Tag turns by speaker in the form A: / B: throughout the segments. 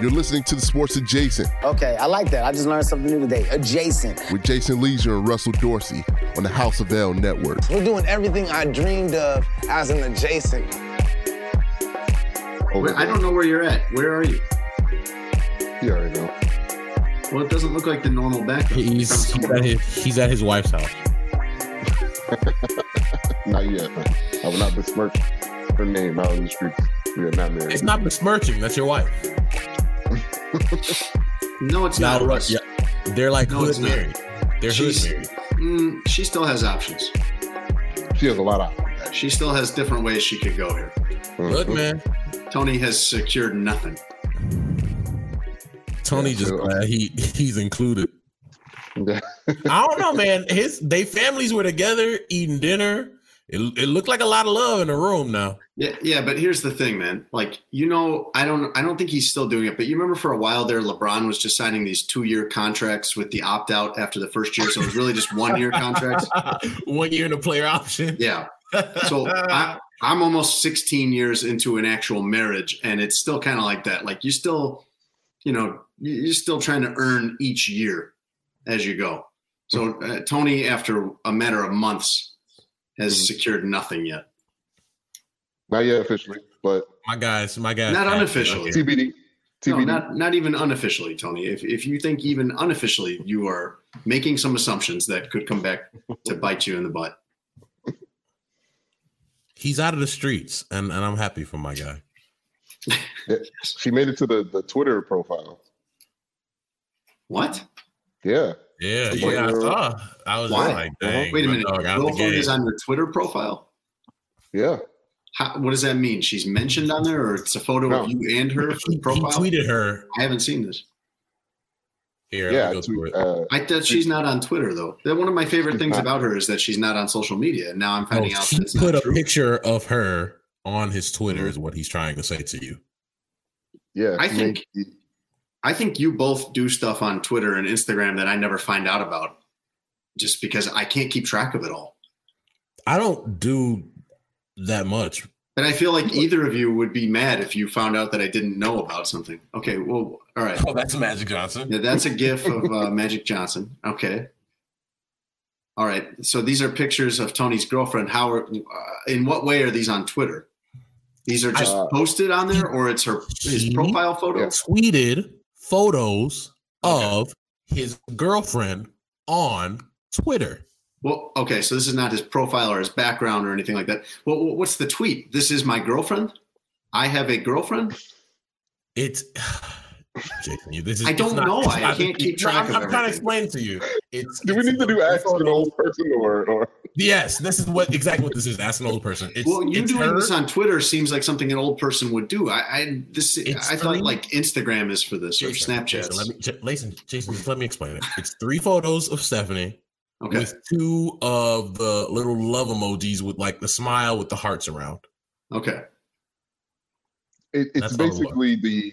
A: You're listening to the Sports Adjacent
B: Okay, I like that. I just learned something new today. Adjacent.
A: with Jason Lieser and Russell Dorsey on the House of L Network.
B: We're doing everything I dreamed of as an adjacent.
C: Where, I don't know where you're at. Where are you?
A: You already know.
C: Well, it doesn't look like the normal background.
D: He's he's at his, he's at his wife's house.
A: Not yet. I will not besmirch her name out in the streets. We are not married.
D: It's not besmirching. That's your wife.
C: No, it's
D: Now,
C: not.
D: Russ,
C: Russ.
D: yeah, they're like
C: No,
D: hood
C: it's
D: married. They're hood
C: She's-
D: married.
C: Mm, she still has options.
A: She has a lot of.
C: She still has different ways she could go here.
D: Look, man,
C: Tony has secured nothing.
D: Tony
A: Yeah,
D: just glad he he's included. I don't know, man. His they families were together eating dinner. It, it looked like a lot of love in the room now.
C: Yeah, yeah, but here's the thing, man. Like, you know, I don't I don't think he's still doing it, but you remember for a while there LeBron was just signing these 2-year contracts with the opt-out after the first year, so it was really just 1-year contracts.
D: One year in a player option.
C: Yeah. So I, I'm almost 16 years into an actual marriage, and it's still kind of like that. Like you still, you know, you- you're still trying to earn each year as you go. So uh, Tony, after a matter of months, has
D: Mm-hmm.
C: secured nothing yet.
A: Not yet officially, but
D: my guys, my guys.
C: Not unofficially.
A: TBD.
C: No,
A: TBD.
C: not not even unofficially, Tony. If if you think even unofficially, you are making some assumptions that could come back to bite you in the butt.
D: He's out of the streets, and, and I'm happy for my guy.
A: Yeah, She made it to the, the Twitter profile.
C: What?
A: Yeah.
D: Yeah,
A: Yeah.
D: yeah, I saw. I was
C: Why?
D: like, dang,
C: Wait a minute.
D: dog out the
C: Girlfriend is on your Twitter profile.
A: Yeah.
C: How, what does that mean? She's mentioned on there, or it's a photo
A: No.
C: of you and her
D: He,
C: the
D: he
C: profile?
D: tweeted her
C: I haven't seen this.
D: here.
A: Yeah.
D: let go
A: to,
D: through it.
A: uh,
C: I thought she's not on Twitter though. That one of my favorite things
A: not.
C: about her is that she's not on social media. And now I'm
D: No,
C: finding out
D: he put a
C: true.
D: picture of her on his Twitter.
A: Mhm.
D: Is what he's trying to say to you.
A: yeah.
C: I think-
A: made-
C: I think you both do stuff on Twitter and Instagram that I never find out about, just because I can't keep track of it all.
D: I don't do that much.
C: And I feel like either of you would be mad if you found out that I didn't know about something. Okay, well, all right.
D: Oh, that's Magic Johnson.
C: Yeah, that's a gif of uh, Magic Johnson. Okay. All right. So these are pictures of Tony's girlfriend. How are, uh, in what way are these on Twitter? These are just
A: Uh,
C: posted on there, or it's her his profile photo.
D: Tweeted photos
C: Okay.
D: of his girlfriend on Twitter.
C: Well, okay. So this is not his profile or his background or anything like that. Well, what's the tweet? This is my girlfriend. I have a girlfriend.
D: It's Jason. you- This is,
C: I don't
D: not-
C: know.
D: it's
C: I can't keep track
D: I'm, I'm trying to explain to you. It's
A: Do we
D: it's
A: need to do ask an old person or, or
D: Yes, this is what exactly what this is. Ask an old person. It's,
C: Well, you
D: it's
C: doing
D: her.
C: this on Twitter seems like something an old person would do. I, I this
D: It's
C: I thought
D: three-
C: like Instagram is for this or Snapchat.
D: Jason, let me, J- Jason, Jason, let me explain it. It's three photos of Stephanie
C: Okay.
D: with two of the little love emojis with like the smile with the hearts around.
C: Okay.
A: It, it's basically the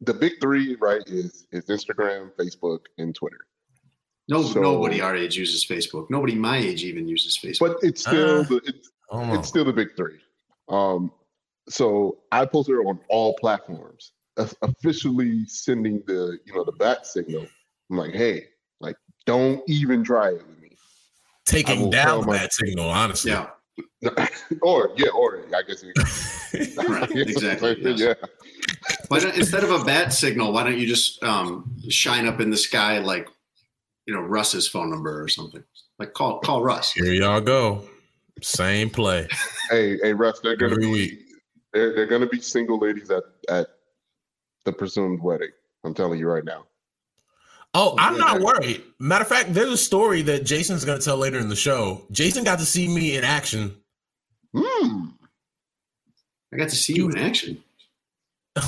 A: the big three, right? Is is Instagram, Facebook, and Twitter.
C: No, so, nobody our age uses Facebook. Nobody my age even uses Facebook.
A: But it's still uh, the it's, it's still the big three. Um, so I posted it on all platforms, officially sending the you know the bat signal. I'm like, hey, like, don't even try it with me.
D: Taking down the bat signal, honestly.
C: Yeah.
A: or yeah, or I guess.
C: right, exactly. Yes. Yeah. Why don't, instead of a bat signal, why don't you just um, shine up in the sky like you know Russ's phone number or something? Like call call Russ.
D: Here y'all go. Same play.
A: hey, hey, Russ, they're gonna Every be week. they're they're gonna be single ladies at at the presumed wedding. I'm telling you right now.
D: Oh, I'm not worried. Matter of fact, there's a story that Jason's going to tell later in the show. Jason got to see me in action.
A: Hmm.
C: I got to see you in action.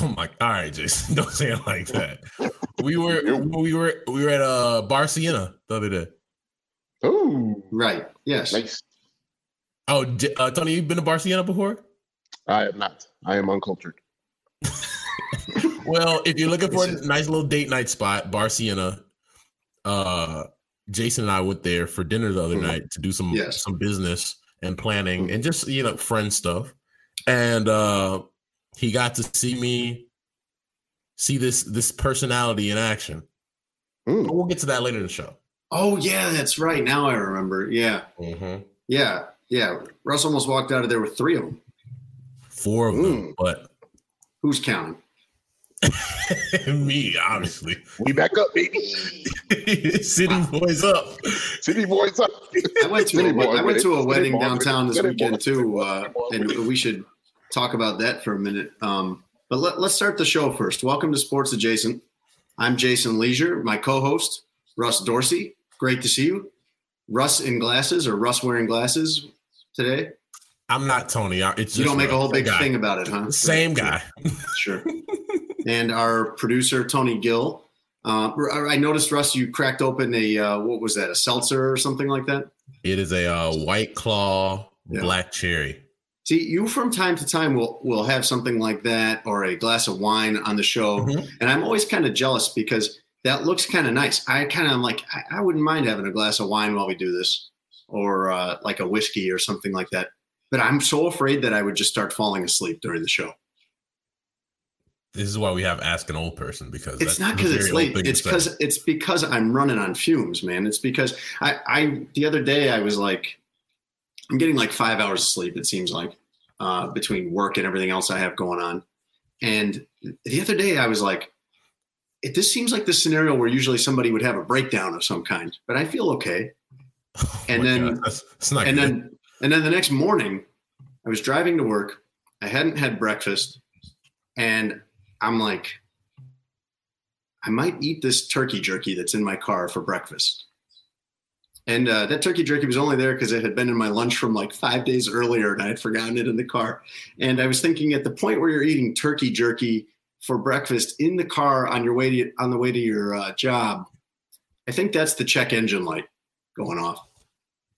D: Oh my! All right, Jason, don't say it like that. we were we were we were at uh Bar Siena the other day.
A: Oh,
C: right. Yes.
A: Nice.
D: Oh, uh, Tony, you've been to Bar Siena before?
A: I have not. I am uncultured.
D: Well, if you're looking for a nice little date night spot, Bar Siena, uh, Jason and I went there for dinner the other mm-hmm. night to do some yes. some business and planning mm-hmm. and just you know friend stuff. And uh he got to see me see this this personality in action. Mm. We'll get to that later in the show.
C: Oh yeah, that's right. Now I remember. Yeah,
D: mm-hmm.
C: yeah, yeah. Russ almost walked out of there with three of them.
D: Four of mm. them, but
C: who's counting?
D: Me, obviously.
A: We back up, baby.
D: City boys up.
A: City boys up.
C: I went to, a, I went to a wedding downtown this weekend too, uh, and we should talk about that for a minute. Um, but let, us start the show first. Welcome to Sports Adjacent. I'm Jason Lieser. my co-host Russ Dorsey. Great to see you. Russ in glasses or Russ wearing glasses today?
D: I'm not Tony. It's
C: you don't make a whole big guy. thing about it, huh?
D: Same guy.
C: Sure and our producer Tony Gill. Uh, I noticed Russ, you cracked open a uh, what was that? A seltzer or something like that?
D: It is a uh, White Claw yeah. Black Cherry.
C: See, you from time to time will will have something like that or a glass of wine on the show, mm-hmm. and I'm always kind of jealous because that looks kind of nice. I kind of am like I, I, wouldn't mind having a glass of wine while we do this, or uh, like a whiskey or something like that. But I'm so afraid that I would just start falling asleep during the show.
D: This is why we have ask an old person because
C: it's not because it's late. It's because it's because I'm running on fumes, man. It's because I, I the other day I was like, I'm getting like five hours of sleep. It seems like uh, between work and everything else I have going on. And the other day I was like, it, this seems like the scenario where usually somebody would have a breakdown of some kind, but I feel okay. Oh and then, that's, that's and good. then, and then the next morning, I was driving to work. I hadn't had breakfast, and I'm like, I might eat this turkey jerky that's in my car for breakfast. And uh, that turkey jerky was only there because it had been in my lunch from like five days earlier, and I had forgotten it in the car. And I was thinking, at the point where you're eating turkey jerky for breakfast in the car on your way to on the way to your uh, job, I think that's the check engine light going off.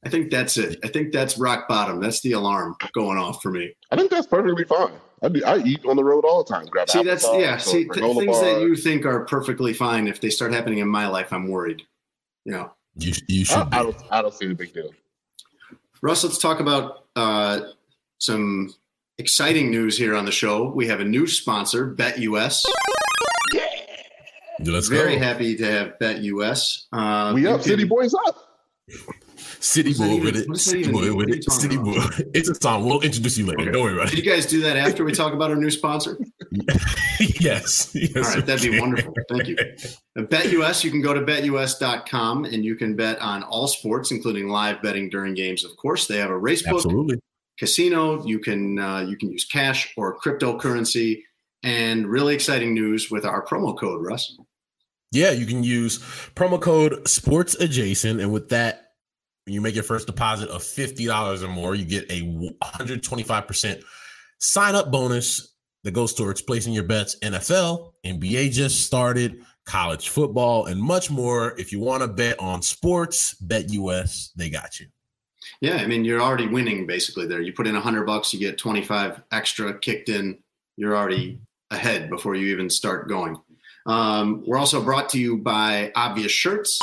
C: I think that's it. I think that's rock bottom. That's the alarm going off for me.
A: I think that's perfectly fine. I, do, I eat on the road all the time. Grab
C: see, that's yeah. See, th- things bar. that you think are perfectly fine. If they start happening in my life, I'm worried. You know,
D: you you should.
A: I, I don't. I don't see the big deal.
C: Russ, let's talk about uh, some exciting news here on the show. We have a new sponsor, BetUS.
A: Yeah.
D: Let's
C: Very
D: go.
C: happy to have BetUS. Uh,
A: we up, City Boys up.
D: City Boy with it. City Boy with it. City Boy. It's a song. We'll introduce you later. Okay. Don't worry about
C: it. Did you guys do that after we talk about our new sponsor?
D: yes. yes.
C: All right. That'd be wonderful. Thank you. BetUS, you can go to betus.com and you can bet on all sports, including live betting during games. Of course, they have a race book,
D: Absolutely.
C: casino. You can uh, you can use cash or cryptocurrency. And really exciting news with our promo code, Russ.
D: Yeah, you can use promo code sports adjacent. And with that, when you make your first deposit of $50 or more, you get a 125% sign up bonus that goes towards placing your bets. NFL, NBA just started, college football, and much more. If you want to bet on sports, bet US, they got you.
C: Yeah, I mean you're already winning basically there. You put in a hundred bucks, you get twenty five extra kicked in. You're already ahead before you even start going. Um, we're also brought to you by Obvious Shirts.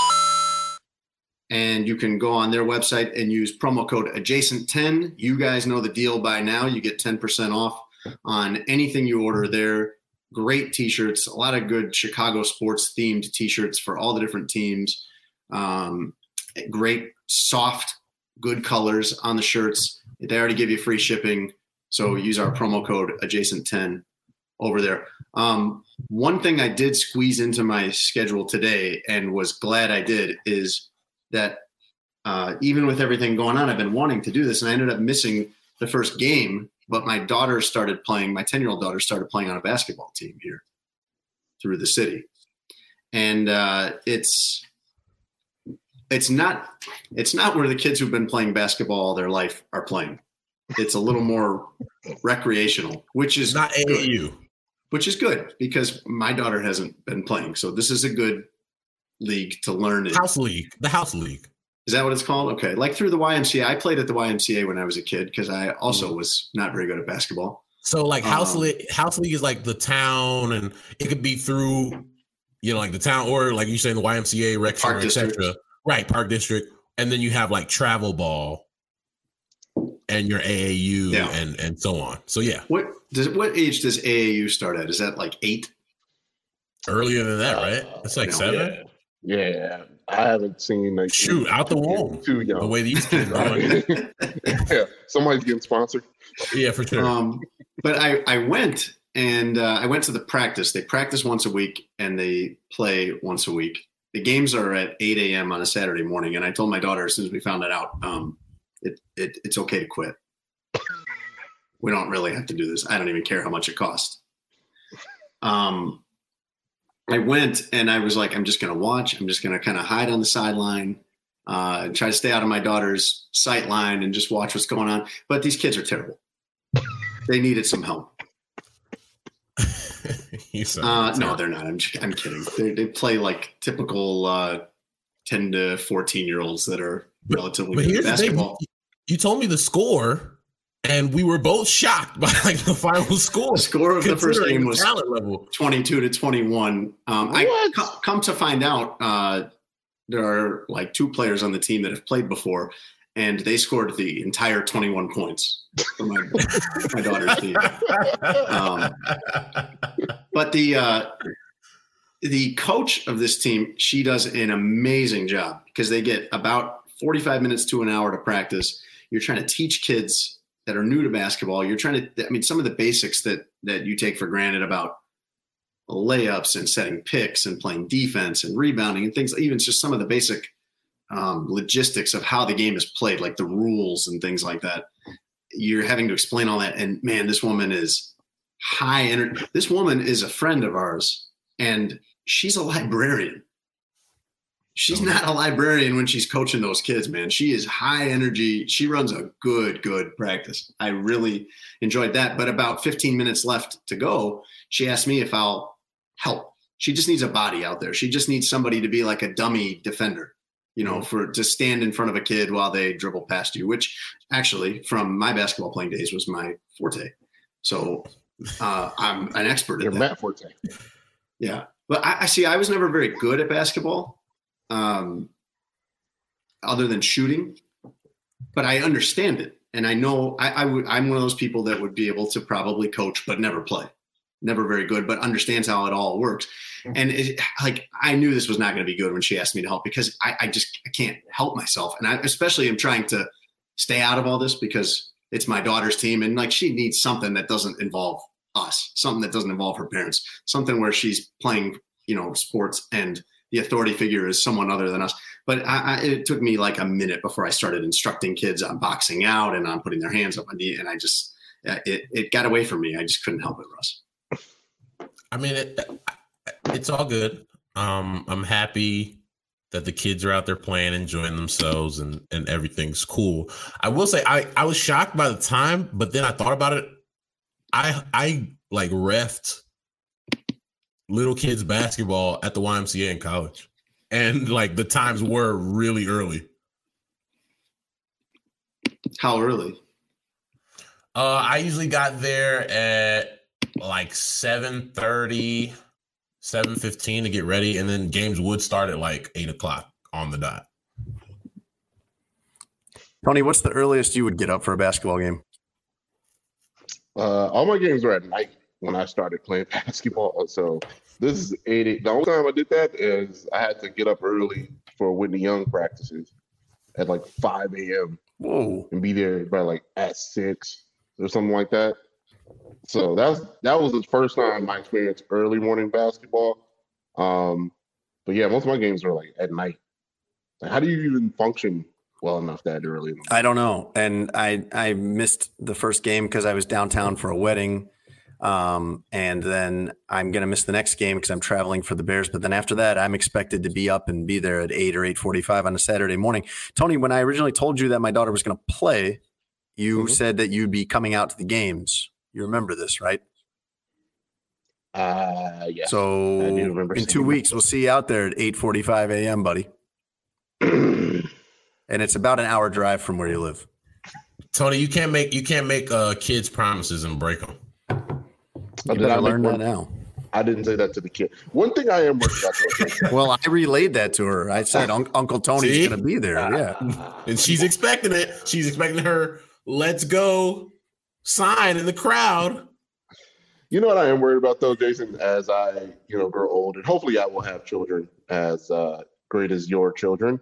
C: And you can go on their website and use promo code adjacent10. You guys know the deal by now. You get 10% off on anything you order there. Great t shirts, a lot of good Chicago sports themed t shirts for all the different teams. Um, great, soft, good colors on the shirts. They already give you free shipping. So use our promo code adjacent10 over there. Um, one thing I did squeeze into my schedule today and was glad I did is that uh, even with everything going on, I've been wanting to do this, and I ended up missing the first game. But my daughter started playing. My ten-year-old daughter started playing on a basketball team here through the city, and uh, it's it's not it's not where the kids who've been playing basketball all their life are playing. It's a little more recreational, which is
D: not AAU.
C: Which is good because my daughter hasn't been playing. So this is a good league to learn.
D: In. House league, the house league.
C: Is that what it's called? Okay, like through the YMCA. I played at the YMCA when I was a kid because I also mm-hmm. was not very good at basketball.
D: So like house um, league, house league is like the town, and it could be through, you know, like the town or like you say the YMCA, rec etc. Right, park district, and then you have like travel ball, and your AAU yeah. and and so on. So yeah.
C: What does what age does AAU start at? Is that like eight?
D: Earlier than that, right? It's like seven.
A: Yeah. Yeah. I haven't seen like
D: shoot out the womb. Too young. The way these kids are.
A: yeah, somebody's getting sponsored.
D: Yeah, for sure.
C: Um, but I I went and uh, I went to the practice. They practice once a week and they play once a week. The games are at 8 a.m. on a Saturday morning, and I told my daughter as soon as we found that out, um, it, it it's okay to quit. we don't really have to do this. I don't even care how much it costs. Um, I went and I was like, I'm just going to watch. I'm just going to kind of hide on the sideline uh, and try to stay out of my daughter's sight line and just watch what's going on. But these kids are terrible. They needed some help. uh, no, they're not. I'm, I'm kidding. They, they play like typical uh, 10 to 14 year olds that are relatively but, but good at basketball.
D: You told me the score, and we were both shocked by like the final score.
C: The score of the first game was talent level. 22 to 21. Um, I come to find out uh, there are like two players on the team that have played before, and they scored the entire 21 points for my, my daughter's team. Um, but the uh, the coach of this team, she does an amazing job because they get about 45 minutes to an hour to practice you're trying to teach kids that are new to basketball. You're trying to, I mean, some of the basics that that you take for granted about layups and setting picks and playing defense and rebounding and things. Even just some of the basic um, logistics of how the game is played, like the rules and things like that. You're having to explain all that. And man, this woman is high energy. This woman is a friend of ours, and she's a librarian. She's not a librarian when she's coaching those kids, man. She is high energy. She runs a good, good practice. I really enjoyed that. But about 15 minutes left to go, she asked me if I'll help. She just needs a body out there. She just needs somebody to be like a dummy defender, you know, for to stand in front of a kid while they dribble past you, which actually from my basketball playing days was my forte. So uh, I'm an expert
A: You're Matt Forte.
C: Yeah. But I, I see I was never very good at basketball um, other than shooting, but I understand it. And I know I, I would, I'm one of those people that would be able to probably coach, but never play. Never very good, but understands how it all works. And it, like, I knew this was not going to be good when she asked me to help because I, I just I can't help myself. And I especially am trying to stay out of all this because it's my daughter's team. And like, she needs something that doesn't involve us, something that doesn't involve her parents, something where she's playing, you know, sports and the authority figure is someone other than us. But I, I, it took me like a minute before I started instructing kids on boxing out and on putting their hands up knee, and I just uh, it it got away from me. I just couldn't help it, Russ.
D: I mean, it, it's all good. Um, I'm happy that the kids are out there playing, enjoying themselves, and and everything's cool. I will say, I I was shocked by the time, but then I thought about it. I I like refed little kids basketball at the YMCA in college. And like the times were really early.
E: How early?
D: Uh, I usually got there at like 7.30, 7.15 to get ready, and then games would start at like 8 o'clock on the dot.
C: Tony, what's the earliest you would get up for a basketball game?
A: Uh, all my games were at night when I started playing basketball. So this is 80. The only time I did that is I had to get up early for Whitney Young practices at like 5 a.m.
C: Whoa.
A: And be there by like at six or something like that. So that was that was the first time my experience early morning basketball. Um, but yeah, most of my games are like at night. Like, how do you even function well enough that early?
C: I don't know, and I I missed the first game because I was downtown for a wedding, um, and then I'm gonna miss the next game because I'm traveling for the Bears. But then after that, I'm expected to be up and be there at eight or eight forty-five on a Saturday morning. Tony, when I originally told you that my daughter was gonna play, you mm-hmm. said that you'd be coming out to the games. You remember this, right?
A: Uh, yeah.
C: So in two weeks, that. we'll see you out there at 8:45 a.m., buddy. and it's about an hour drive from where you live.
D: Tony, you can't make you can't make uh, kids promises and break them.
C: You better learn that now.
A: I didn't say that to the kid. One thing I am worried
C: about. well, I relayed that to her. I said Uncle Tony's going to be there. Yeah,
D: and she's expecting it. She's expecting her. Let's go sign in the crowd.
A: You know what I am worried about though, Jason, as I, you know, grow old and hopefully I will have children as uh, great as your children.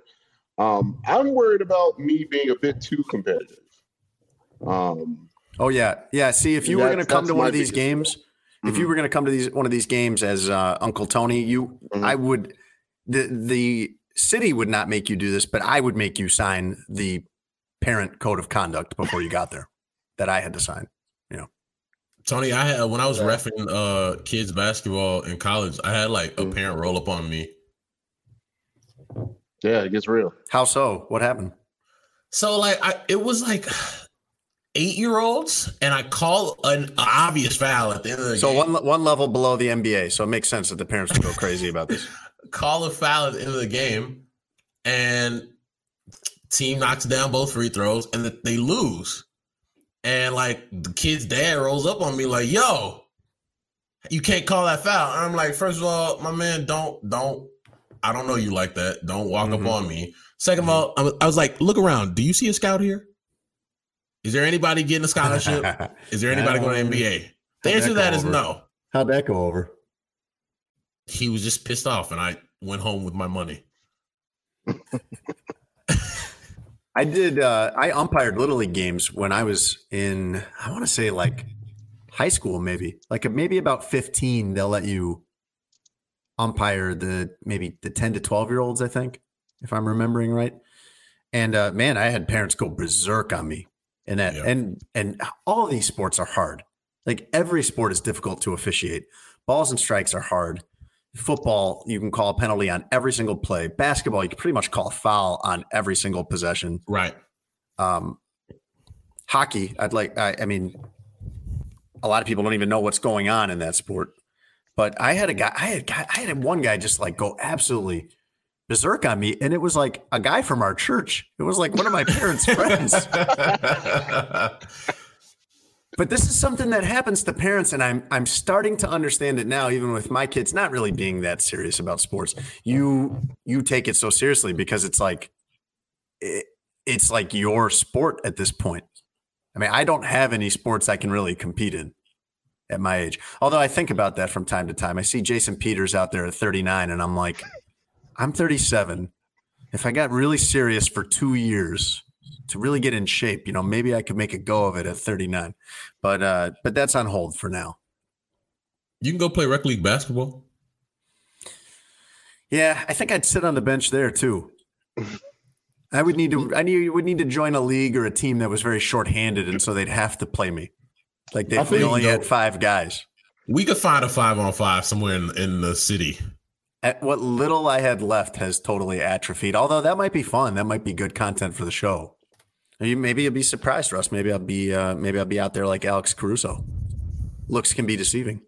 A: Um, I'm worried about me being a bit too competitive. Um,
C: oh yeah, yeah. See, if you were going to come to one of these games, mm-hmm. if you mm-hmm. were going to come to these one of these games as uh, Uncle Tony, you, mm-hmm. I would, the the city would not make you do this, but I would make you sign the parent code of conduct before you got there that I had to sign. You know,
D: Tony, I had when I was yeah. refing uh, kids basketball in college, I had like a mm. parent roll up on me.
A: Yeah, it gets real.
C: How so? What happened?
D: So like, I it was like eight year olds, and I call an obvious foul at the end of the
C: so
D: game.
C: So one one level below the NBA. So it makes sense that the parents would go crazy about this.
D: call a foul at the end of the game, and team knocks down both free throws, and they lose. And like the kid's dad rolls up on me like, "Yo, you can't call that foul." And I'm like, first of all, my man, don't don't. I don't know you like that. Don't walk mm-hmm. up on me. 2nd mm-hmm. of all, I was like, look around. Do you see a scout here? Is there anybody getting a scholarship? is there anybody going to NBA? The answer to that is no.
C: How'd that go over?
D: He was just pissed off, and I went home with my money.
C: I did. Uh, I umpired little league games when I was in. I want to say like high school, maybe like maybe about fifteen. They'll let you umpire the maybe the ten to twelve year olds. I think, if I'm remembering right. And uh, man, I had parents go berserk on me, and that and and all these sports are hard. Like every sport is difficult to officiate. Balls and strikes are hard. Football, you can call a penalty on every single play. Basketball, you can pretty much call a foul on every single possession.
D: Right.
C: Um, hockey, I'd like. I, I mean, a lot of people don't even know what's going on in that sport. But I had a guy. I had I had one guy just like go absolutely berserk on me, and it was like a guy from our church. It was like one of my parents' friends. But this is something that happens to parents, and I'm I'm starting to understand it now, even with my kids not really being that serious about sports. You you take it so seriously because it's like it, it's like your sport at this point. I mean, I don't have any sports I can really compete in at my age. Although I think about that from time to time. I see Jason Peters out there at 39, and I'm like, I'm 37. If I got really serious for two years, to really get in shape. You know, maybe I could make a go of it at 39, but uh, but that's on hold for now.
D: You can go play rec league basketball.
C: Yeah, I think I'd sit on the bench there too. I would need to. I need would need to join a league or a team that was very short-handed, and so they'd have to play me. Like they, they only had five guys.
D: We could find a five on five somewhere in, in the city.
C: At what little I had left has totally atrophied. Although that might be fun. That might be good content for the show. Maybe you'll be surprised, Russ. Maybe I'll be uh, maybe I'll be out there like Alex Caruso. Looks can be deceiving.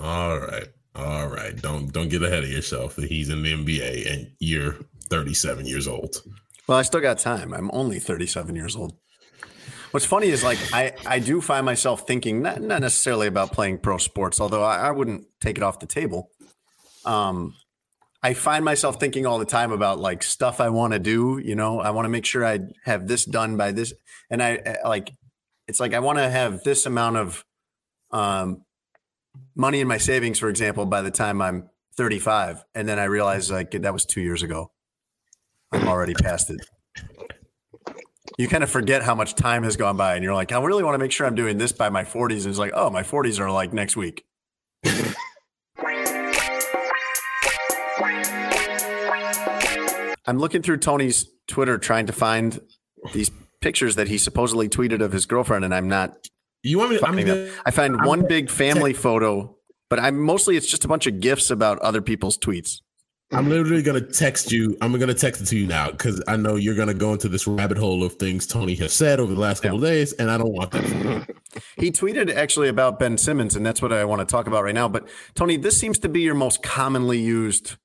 D: All right, all right. Don't don't get ahead of yourself. He's in the NBA and you're 37 years old.
C: Well, I still got time. I'm only 37 years old. What's funny is like I, I do find myself thinking not, not necessarily about playing pro sports, although I, I wouldn't take it off the table. Um, I find myself thinking all the time about like stuff I want to do. You know, I want to make sure I have this done by this, and I like it's like I want to have this amount of um, money in my savings, for example, by the time I'm 35, and then I realize like that was two years ago. I'm already past it you kind of forget how much time has gone by and you're like, I really want to make sure I'm doing this by my 40s. And it's like, oh, my 40s are like next week. I'm looking through Tony's Twitter trying to find these pictures that he supposedly tweeted of his girlfriend, and I'm not.
D: You want me? To, I'm gonna,
C: I find I'm one big family photo, but I'm mostly it's just a bunch of gifs about other people's tweets.
D: I'm literally gonna text you. I'm gonna text it to you now because I know you're gonna go into this rabbit hole of things Tony has said over the last couple yeah. days, and I don't want that.
C: he tweeted actually about Ben Simmons, and that's what I want to talk about right now. But Tony, this seems to be your most commonly used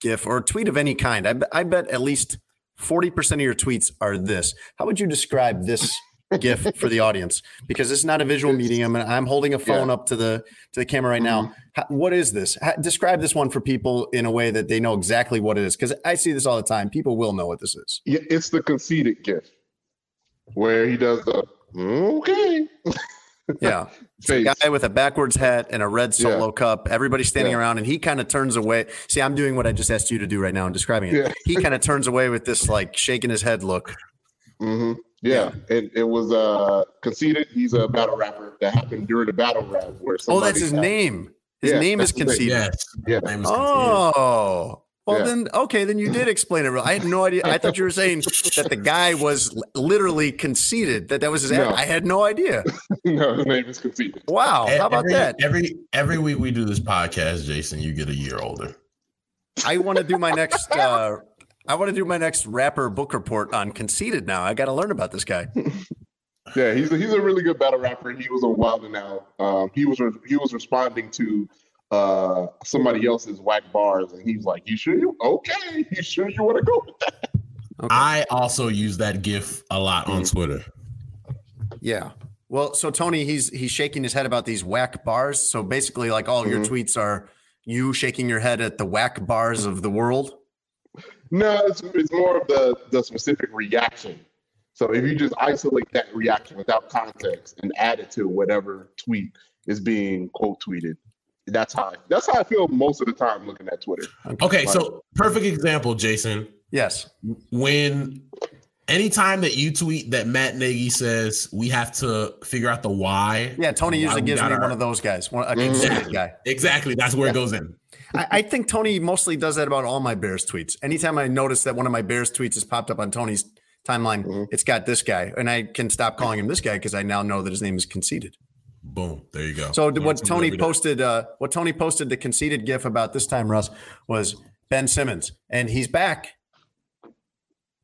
C: GIF or tweet of any kind. I, I bet at least forty percent of your tweets are this. How would you describe this GIF for the audience because it's not a visual medium, and I'm holding a phone yeah. up to the to the camera right now. Mm-hmm. How, what is this? How, describe this one for people in a way that they know exactly what it is, because I see this all the time. People will know what this is.
A: Yeah, it's the conceited GIF where he does the okay.
C: yeah, a guy with a backwards hat and a red solo yeah. cup. Everybody's standing yeah. around, and he kind of turns away. See, I'm doing what I just asked you to do right now and describing it. Yeah. He kind of turns away with this like shaking his head look.
A: Mm-hmm. Yeah, and it was uh conceited. He's a battle rapper that happened during the battle rap where
C: Oh, that's his name. His yeah, name is conceited.
D: Yes. Yeah.
C: Oh. Well yeah. then, okay, then you did explain it. Real. I had no idea. I thought you were saying that the guy was literally conceited. That that was his. No. I had no idea.
A: no, his name is conceited.
C: Wow, how about
D: every,
C: that?
D: Every every week we do this podcast, Jason, you get a year older.
C: I want to do my next uh, I want to do my next rapper book report on Conceited now. I got to learn about this guy.
A: yeah, he's a, he's a really good battle rapper. He was on Wild 'N Out. Um, he was re- he was responding to uh, somebody else's whack bars, and he's like, "You sure you okay? You sure you want to go with that?"
D: Okay. I also use that GIF a lot on mm. Twitter.
C: Yeah. Well, so Tony, he's he's shaking his head about these whack bars. So basically, like all mm-hmm. your tweets are you shaking your head at the whack bars of the world.
A: No, it's, it's more of the the specific reaction. So if you just isolate that reaction without context and add it to whatever tweet is being quote tweeted, that's how I, that's how I feel most of the time looking at Twitter.
D: Okay, okay so perfect example, Jason.
C: Yes.
D: When anytime that you tweet that Matt Nagy says we have to figure out the why.
C: Yeah, Tony usually gives me our, one of those guys, one, a
D: exactly, guy. Exactly. That's where yeah. it goes in.
C: I, I, think Tony mostly does that about all my Bears tweets. Anytime I notice that one of my Bears tweets has popped up on Tony's timeline, mm-hmm. it's got this guy, and I can stop calling him this guy because I now know that his name is conceited.
D: Boom! There you go.
C: So what Tony posted, uh, what Tony posted, the conceited gif about this time, Russ, was Ben Simmons, and he's back,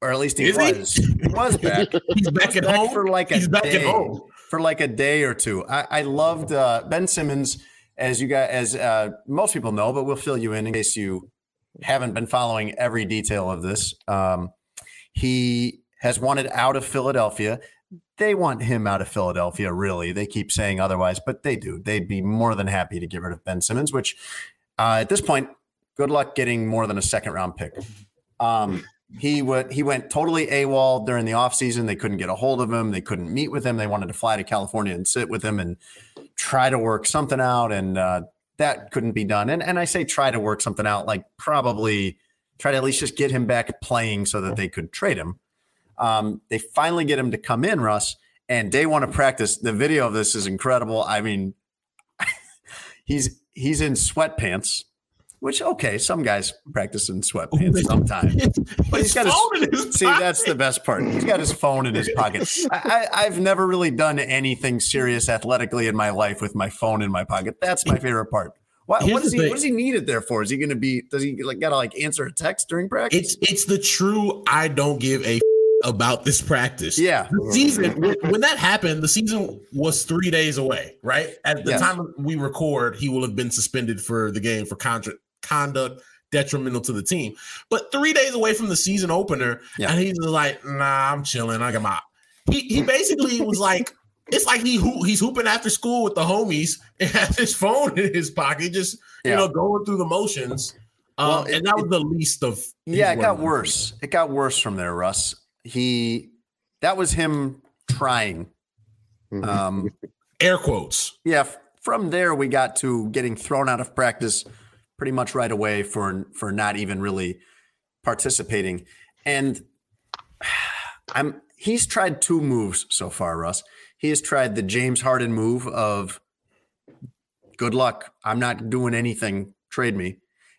C: or at least he is was. He? he? was back.
D: he's back at back home
C: for like a
D: he's back
C: day,
D: at home
C: for like a day or two. I, I loved uh, Ben Simmons as you guys, as uh, most people know, but we'll fill you in in case you haven't been following every detail of this. Um, he has wanted out of Philadelphia. They want him out of Philadelphia, really. They keep saying otherwise, but they do. They'd be more than happy to get rid of Ben Simmons, which uh, at this point, good luck getting more than a second round pick. Um, he went he went totally AWOL during the offseason. They couldn't get a hold of him. They couldn't meet with him. They wanted to fly to California and sit with him and try to work something out, and uh, that couldn't be done. And and I say try to work something out, like probably try to at least just get him back playing so that they could trade him. Um, they finally get him to come in, Russ, and day one of practice. The video of this is incredible. I mean, he's he's in sweatpants which okay, some guys practice in sweatpants sometimes, but he's got his, his see. That's the best part. He's got his phone in his pocket. I, have never really done anything serious athletically in my life with my phone in my pocket. That's my favorite part. What, what does he? What does he need it there for? Is he going to be? Does he like got to like answer a text during practice?
D: It's it's the true. I don't give a about this practice.
C: Yeah.
D: The season, when that happened, the season was three days away, right? At the yes. time we record, he will have been suspended for the game for contra- conduct detrimental to the team. But three days away from the season opener, yeah. and he's like, "Nah, I'm chilling. I got my." He he basically was like, it's like he he's hooping after school with the homies and has his phone in his pocket, just yeah. you know going through the motions. Um, well, it, and that was the least of.
C: Yeah, it got worse. It got worse from there, Russ. He that was him trying.
D: Mm-hmm. Um, Air quotes.
C: Yeah. From there, we got to getting thrown out of practice pretty much right away for for not even really participating. And I'm he's tried two moves so far, Russ. He has tried the James Harden move of good luck. I'm not doing anything. Trade me.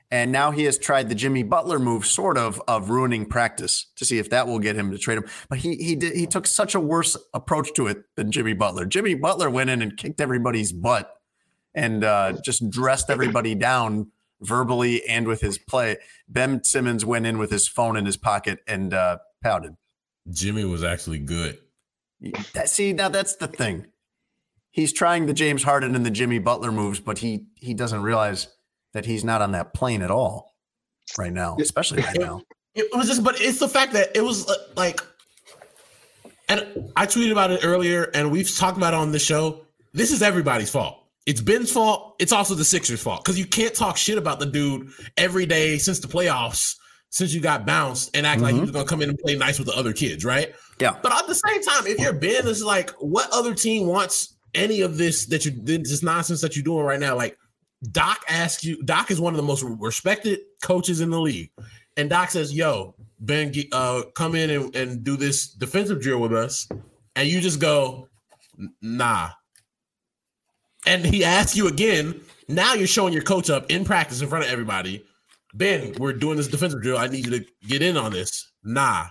C: And now he has tried the Jimmy Butler move, sort of, of ruining practice to see if that will get him to trade him. But he he did he took such a worse approach to it than Jimmy Butler. Jimmy Butler went in and kicked everybody's butt and uh, just dressed everybody down verbally and with his play. Ben Simmons went in with his phone in his pocket and uh, pouted.
D: Jimmy was actually good.
C: That, see, now that's the thing. He's trying the James Harden and the Jimmy Butler moves, but he he doesn't realize that he's not on that plane at all right now, especially right now.
D: It was just, but it's the fact that it was uh, like, and I tweeted about it earlier, and we've talked about it on the show. This is everybody's fault. It's Ben's fault. It's also the Sixers' fault because you can't talk shit about the dude every day since the playoffs, since you got bounced, and act mm-hmm. like you're gonna come in and play nice with the other kids, right?
C: Yeah.
D: But at the same time, if you're Ben, it's like, what other team wants any of this that you this nonsense that you're doing right now? Like, Doc asks you, Doc is one of the most respected coaches in the league. And Doc says, Yo, Ben, uh, come in and, and do this defensive drill with us. And you just go, Nah. And he asks you again. Now you're showing your coach up in practice in front of everybody. Ben, we're doing this defensive drill. I need you to get in on this. Nah.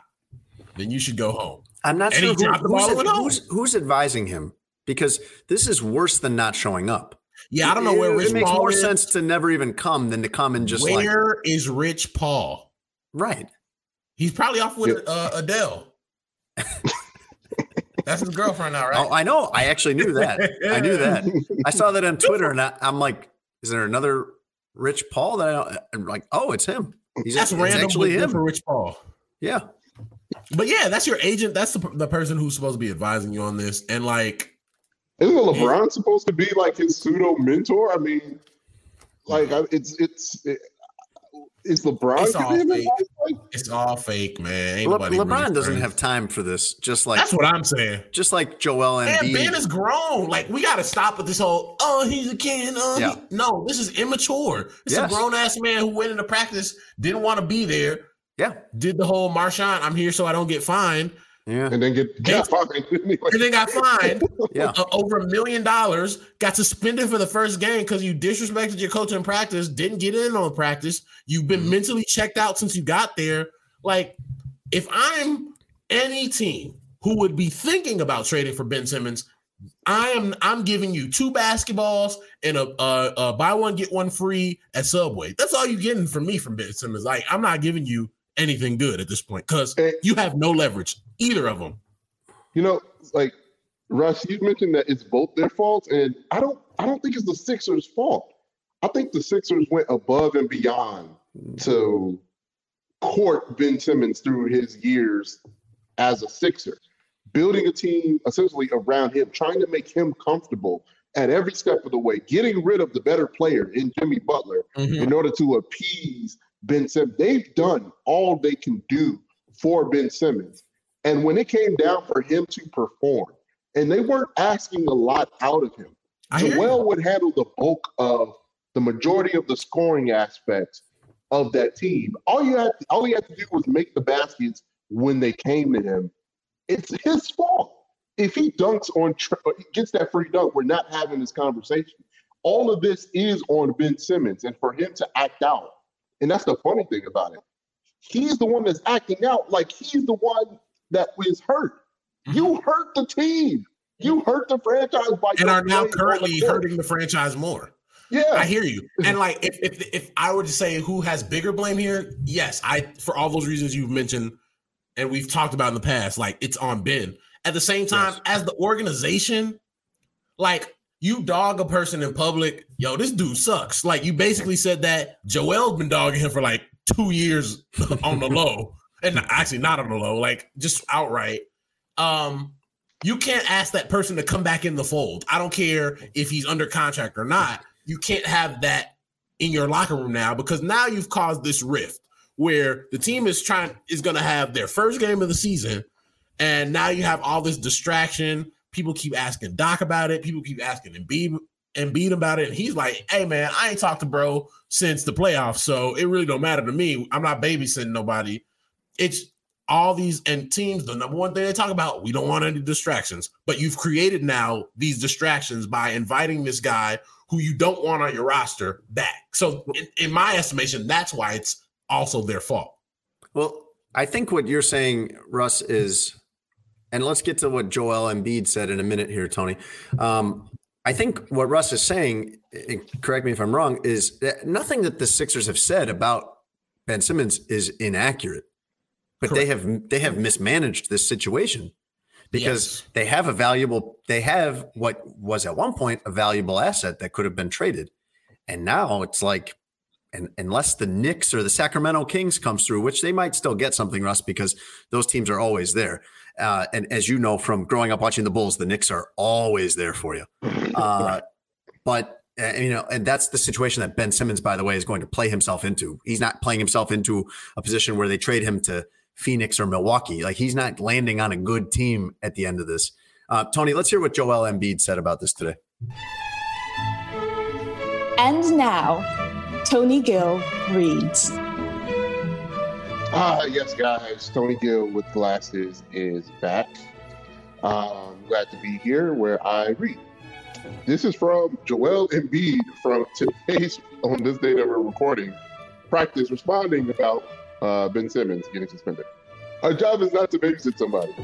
D: Then you should go home.
C: I'm not and sure who, who's, who's, who's advising him because this is worse than not showing up.
D: Yeah, I don't know where Rich
C: it makes Paul more is. sense to never even come than to come and just
D: Where
C: like,
D: is Rich Paul?
C: Right.
D: He's probably off with uh, Adele. That's his girlfriend now, right?
C: Oh, I know. I actually knew that. I knew that. I saw that on Twitter, and I, am like, "Is there another Rich Paul?" That I, am like, "Oh, it's him."
D: He's that's it's random actually him for Rich Paul.
C: Yeah,
D: but yeah, that's your agent. That's the, the person who's supposed to be advising you on this, and like
A: isn't LeBron supposed to be like his pseudo mentor? I mean, like it's it's it, is LeBron
D: it's all, fake. Like, it's all fake, man.
C: Le- LeBron really doesn't have time for this. Just like
D: that's what I'm saying.
C: Just like Joel and
D: Ben is grown. Like we got to stop with this whole oh he's a kid. Oh, yeah. he, no, this is immature. This yes. a grown ass man who went into practice, didn't want to be there.
C: Yeah,
D: did the whole Marshawn. I'm here so I don't get fined.
C: Yeah.
A: And then get got fined.
D: and then got fined yeah. Uh, over a million dollars, got suspended for the first game because you disrespected your coach in practice, didn't get in on practice. You've been mm-hmm. mentally checked out since you got there. Like, if I'm any team who would be thinking about trading for Ben Simmons, I am I'm giving you two basketballs and a, a, a buy one get one free at Subway. That's all you're getting from me from Ben Simmons. Like I'm not giving you anything good at this point because you have no leverage, either of them.
A: You know, like Russ, you mentioned that it's both their faults, and I don't, I don't think it's the Sixers' fault. I think the Sixers went above and beyond to court Ben Simmons through his years as a Sixer, building a team essentially around him, trying to make him comfortable at every step of the way, getting rid of the better player in Jimmy Butler mm-hmm. in order to appease Ben Simmons. They've done all they can do for Ben Simmons. And when it came down for him to perform, and they weren't asking a lot out of him, Joel would handle the bulk of the majority of the scoring aspects of that team. All you had, to, all he had to do was make the baskets when they came to him. It's his fault. If he dunks on, he gets that free dunk, we're not having this conversation. All of this is on Ben Simmons, and for him to act out and that's the funny thing about it. He's the one that's acting out like he's the one that was hurt. Mm-hmm. You hurt the team. You hurt the franchise by
D: and are now currently hurting the franchise more.
A: Yeah,
D: I hear you. And like, if, if if I were to say who has bigger blame here, yes, I for all those reasons you've mentioned and we've talked about in the past, like it's on Ben. At the same time, yes. as the organization, like you dog a person in public, yo, this dude sucks. Like you basically said that Joel's been dogging him for like two years on the low, and actually not on the low, like just outright. Um, you can't ask that person to come back in the fold. I don't care if he's under contract or not. You can't have that in your locker room now because now you've caused this rift where the team is trying is going to have their first game of the season, and now you have all this distraction. People keep asking Doc about it. People keep asking Embiid beat about it, and he's like, "Hey man, I ain't talked to bro since the playoffs, so it really don't matter to me. I'm not babysitting nobody. It's all these and teams. The number one thing they talk about, we don't want any distractions, but you've created now these distractions by inviting this guy who you don't want on your roster back. So, in, in my estimation, that's why it's also their fault.
C: Well, I think what you're saying, Russ, is, and let's get to what Joel Embiid said in a minute here, Tony. Um, I think what Russ is saying, correct me if I'm wrong, is that nothing that the Sixers have said about Ben Simmons is inaccurate, but correct. they have they have mismanaged this situation because yes. they have a valuable they have what was at one point a valuable asset that could have been traded, and now it's like and unless the Knicks or the Sacramento Kings comes through, which they might still get something, Russ, because those teams are always there. Uh, and as you know from growing up watching the Bulls, the Knicks are always there for you. Uh, but uh, you know, and that's the situation that Ben Simmons, by the way, is going to play himself into. He's not playing himself into a position where they trade him to Phoenix or Milwaukee. Like he's not landing on a good team at the end of this. Uh, Tony, let's hear what Joel Embiid said about this today.
F: And now Tony Gill reads.
A: Ah, yes, guys. Tony Gill with glasses is back. Um, glad to be here where I read. This is from Joel Embiid from today's, on this date we're recording, practice responding about uh, Ben Simmons getting suspended. Our job is not to babysit somebody.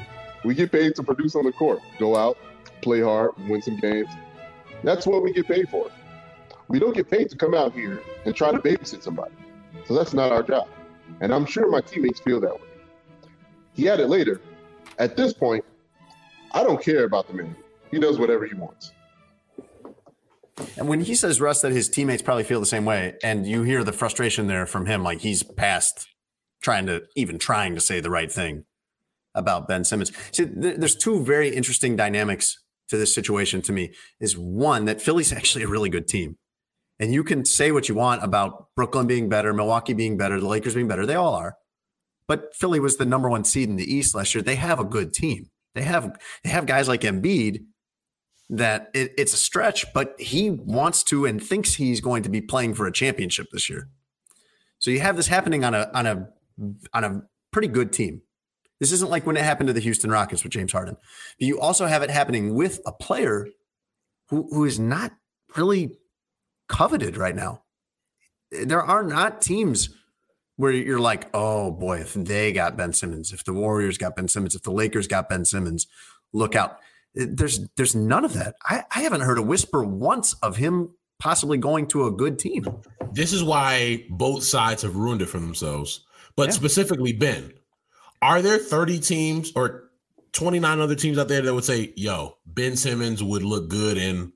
A: We get paid to produce on the court, go out, play hard, win some games. That's what we get paid for. We don't get paid to come out here and try to babysit somebody. So that's not our job. And I'm sure my teammates feel that way. He added later, at this point, I don't care about the man. He does whatever he wants.
C: And when he says, Russ, that his teammates probably feel the same way, and you hear the frustration there from him, like he's past trying to even trying to say the right thing about Ben Simmons. See, there's two very interesting dynamics to this situation to me. Is one that Philly's actually a really good team. And you can say what you want about Brooklyn being better, Milwaukee being better, the Lakers being better. They all are. But Philly was the number one seed in the East last year. They have a good team. They have they have guys like Embiid that it, it's a stretch, but he wants to and thinks he's going to be playing for a championship this year. So you have this happening on a on a on a pretty good team. This isn't like when it happened to the Houston Rockets with James Harden. But you also have it happening with a player who who is not really coveted right now. There are not teams where you're like, oh boy, if they got Ben Simmons, if the Warriors got Ben Simmons, if the Lakers got Ben Simmons, look out. There's there's none of that. I, I haven't heard a whisper once of him possibly going to a good team.
D: This is why both sides have ruined it for themselves. But yeah. specifically, Ben, are there 30 teams or 29 other teams out there that would say, yo, Ben Simmons would look good in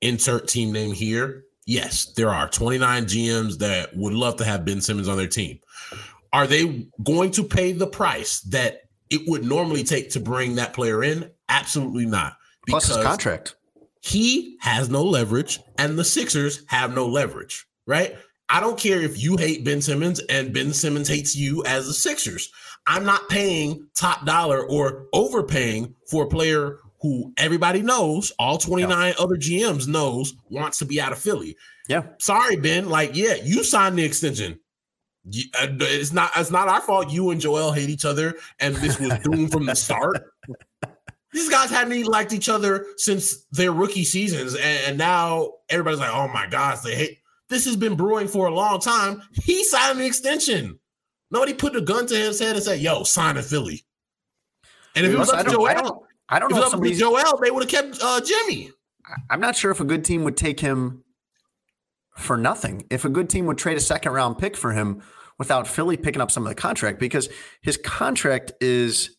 D: insert team name here? Yes, there are 29 GMs that would love to have Ben Simmons on their team. Are they going to pay the price that it would normally take to bring that player in? Absolutely not.
C: Plus his contract.
D: He has no leverage, and the Sixers have no leverage, right? I don't care if you hate Ben Simmons and Ben Simmons hates you as the Sixers. I'm not paying top dollar or overpaying for a player who everybody knows, all 29 yeah. other GMs knows wants to be out of Philly.
C: Yeah.
D: Sorry, Ben. Like, yeah, you signed the extension. Uh, it's not it's not our fault you and Joel hate each other and this was doomed from the start. These guys hadn't even liked each other since their rookie seasons, and, and now everybody's like, "Oh my gosh, they hate." This has been brewing for a long time. He signed the extension. Nobody put a gun to his head and said, "Yo, sign a Philly." And if it was up to Joel,
C: I don't if know if
D: somebody Joel, they would have kept uh, Jimmy.
C: I'm not sure if a good team would take him for nothing. If a good team would trade a second round pick for him without Philly picking up some of the contract, because his contract is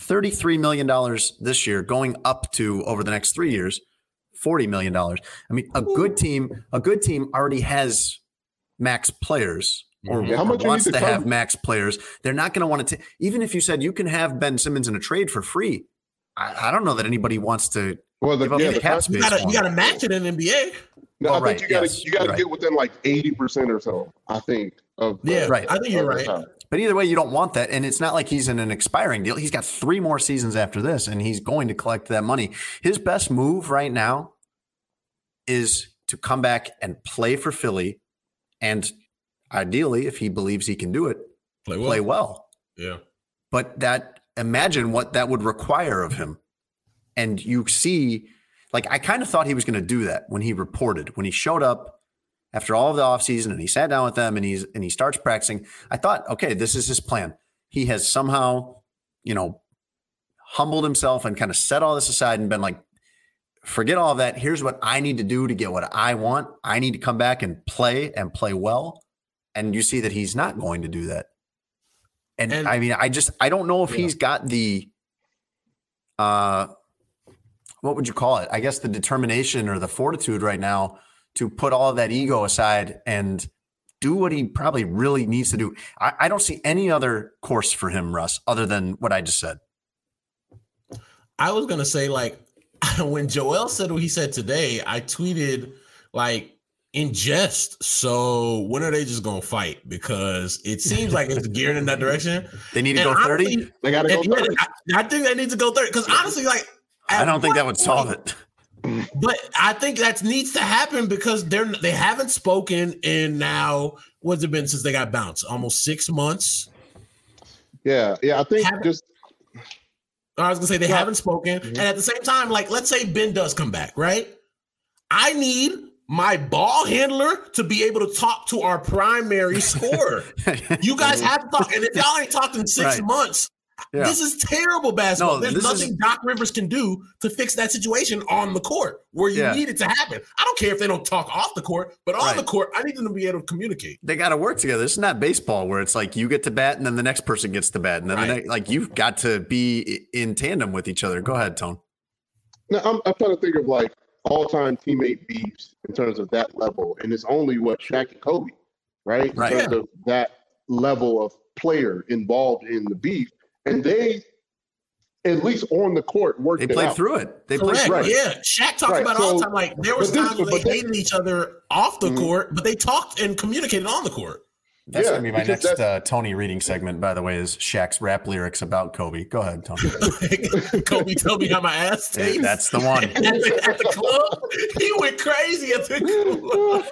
C: $33 million this year, going up to over the next three years, forty million dollars. I mean, a good team, a good team already has max players or yeah, how much wants to, to have max players. They're not going to want to. Even if you said you can have Ben Simmons in a trade for free, I, I don't know that anybody wants to.
A: Well, the, yeah, the
D: cap space. You got to match it in NBA.
A: No, oh, I right, think you got to yes, you got to right. get within like eighty percent or so. I think of
D: yeah, right. I think you're right.
C: But either way, you don't want that, and it's not like he's in an expiring deal. He's got three more seasons after this, and he's going to collect that money. His best move right now is to come back and play for Philly, and ideally, if he believes he can do it, play well. Play well.
D: Yeah.
C: But that imagine what that would require of him, and you see like I kind of thought he was going to do that when he reported, when he showed up after all of the offseason and he sat down with them and he's and he starts practicing. I thought, okay, this is his plan. He has somehow, you know, humbled himself and kind of set all this aside and been like, forget all that. Here's what I need to do to get what I want. I need to come back and play and play well. And you see that he's not going to do that. And, and I mean, I just I don't know if yeah. he's got the uh what would you call it? I guess the determination or the fortitude right now to put all of that ego aside and do what he probably really needs to do. I, I, don't see any other course for him, Russ, other than what I just said.
D: I was gonna say, like, when Joel said what he said today, I tweeted like in jest. So when are they just gonna fight? Because it seems like it's geared in that direction.
C: They need to and go 30.
A: They gotta go 30.
D: I, I think they need to go 30. Because honestly, like
C: I don't think that would solve it.
D: But I think that needs to happen because they're they haven't spoken in now what's it been since they got bounced? Almost six months.
A: Yeah, yeah. I think haven't, just
D: I was gonna say they yeah. haven't spoken, mm-hmm. and at the same time, like let's say Ben does come back, right? I need my ball handler to be able to talk to our primary scorer. you guys have to talk, and if y'all ain't talked in six right. months, yeah. This is terrible basketball. No, There's nothing is... Doc Rivers can do to fix that situation on the court where you yeah. need it to happen. I don't care if they don't talk off the court, but on right. the court, I need them to be able to communicate.
C: They got to work together. It's not baseball where it's like you get to bat and then the next person gets to bat, and then right. the next, like you've got to be in tandem with each other. Go ahead, Tone.
A: Now I'm, I'm trying to think of like all-time teammate beefs in terms of that level, and it's only what Shaq and Kobe, right? In right. terms yeah. of that level of player involved in the beef and they at least on the court worked.
C: They played
A: out.
C: through it. They
D: Correct. played right. Yeah, Shaq talked right. about so, all the time. Like there was times where they hated each other off the mm-hmm. court, but they talked and communicated on the court.
C: That's yeah, gonna be my next uh, Tony reading segment. By the way, is Shaq's rap lyrics about Kobe. Go ahead, Tony.
D: Kobe, tell me how my ass tastes.
C: That's the one.
D: at, the, at the club, he went crazy at the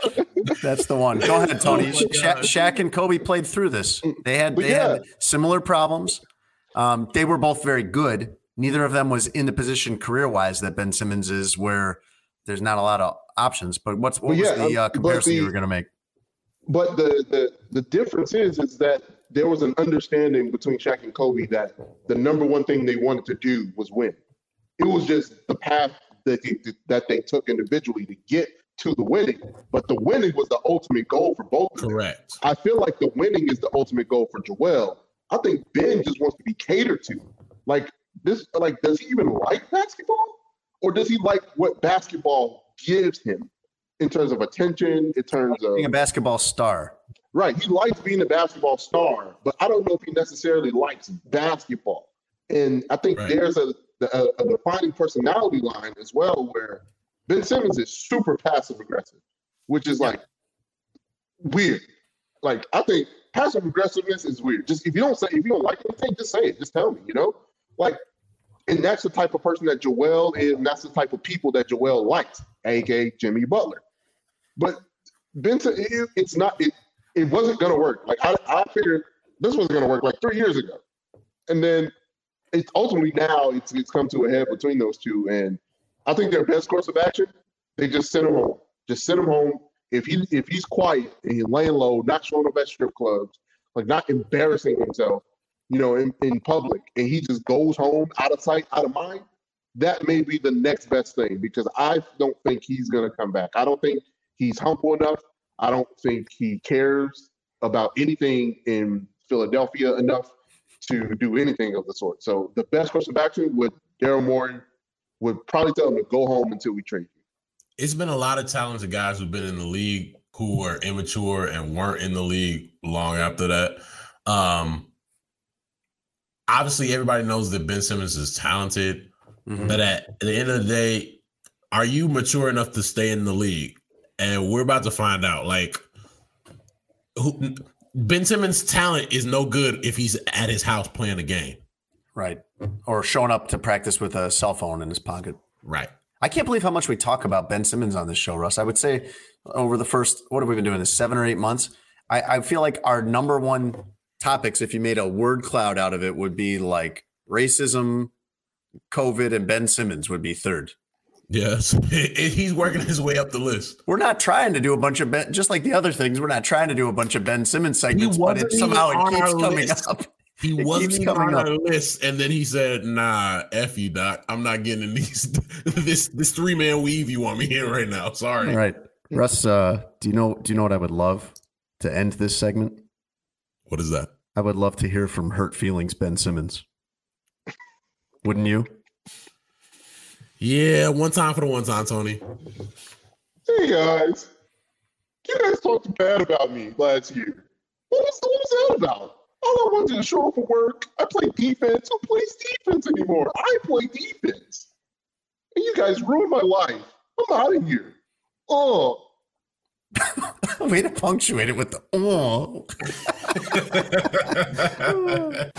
C: club. That's the one. Go ahead, Tony. Oh Sha- Shaq and Kobe played through this. They had they yeah. had similar problems. Um, they were both very good. Neither of them was in the position career wise that Ben Simmons is, where there's not a lot of options. But what's what well, was the uh, comparison the, you were going to make?
A: But the, the the difference is is that there was an understanding between Shaq and Kobe that the number one thing they wanted to do was win. It was just the path that they, that they took individually to get to the winning. But the winning was the ultimate goal for both.
D: Correct.
A: I feel like the winning is the ultimate goal for Joel. I think Ben just wants to be catered to. Like this, like does he even like basketball, or does he like what basketball gives him in terms of attention, in terms of
C: being a basketball star?
A: Right, he likes being a basketball star, but I don't know if he necessarily likes basketball. And I think right. there's a, a, a defining personality line as well, where Ben Simmons is super passive aggressive, which is like weird. Like I think passive aggressiveness is weird. Just if you don't say if you don't like anything, just say it. Just tell me. You know, like, and that's the type of person that Joel is, and that's the type of people that Joel likes, aka Jimmy Butler. But Benson, it, it's not. It, it wasn't gonna work. Like I, I figured this was gonna work like three years ago, and then it's ultimately now it's it's come to a head between those two, and I think their best course of action, they just send them home. Just send them home if he mm-hmm. if he's quiet and he's laying low, not showing up at strip clubs, like not embarrassing himself, you know, in, in public, and he just goes home out of sight, out of mind, that may be the next best thing because I don't think he's gonna come back. I don't think he's humble enough. I don't think he cares about anything in Philadelphia enough to do anything of the sort. So the best course of action with Daryl Morey would probably tell him to go home until we trade you.
D: It's been a lot of talented guys who've been in the league who were immature and weren't in the league long after that. Um, obviously, everybody knows that Ben Simmons is talented, mm-hmm. but at the end of the day, are you mature enough to stay in the league? And we're about to find out. Like, who, Ben Simmons' talent is no good if he's at his house playing a game.
C: Right. Or showing up to practice with a cell phone in his pocket.
D: Right.
C: I can't believe how much we talk about Ben Simmons on this show, Russ. I would say over the first, what have we been doing this, seven or eight months? I, I feel like our number one topics, if you made a word cloud out of it, would be like racism, COVID, and Ben Simmons would be third.
D: Yes, he's working his way up the list.
C: We're not trying to do a bunch of Ben, just like the other things. We're not trying to do a bunch of Ben Simmons segments, but it somehow it keeps coming list. up.
D: He it wasn't even on our list, and then he said, "Nah, f you, doc. I'm not getting in these this this three man weave you want me in right now. Sorry."
C: All right, Russ. Uh, do you know Do you know what I would love to end this segment?
D: What is that?
C: I would love to hear from Hurt Feelings Ben Simmons. Wouldn't you?
D: Yeah, one time for the one time, Tony.
A: Hey guys, you guys talked bad about me last year. What was, what was that about? All I wanted to show up for work. I play defense. Who plays defense anymore? I play defense. And you guys ruined my life. I'm out of here. Oh.
C: Way to punctuate it with the uh. oh.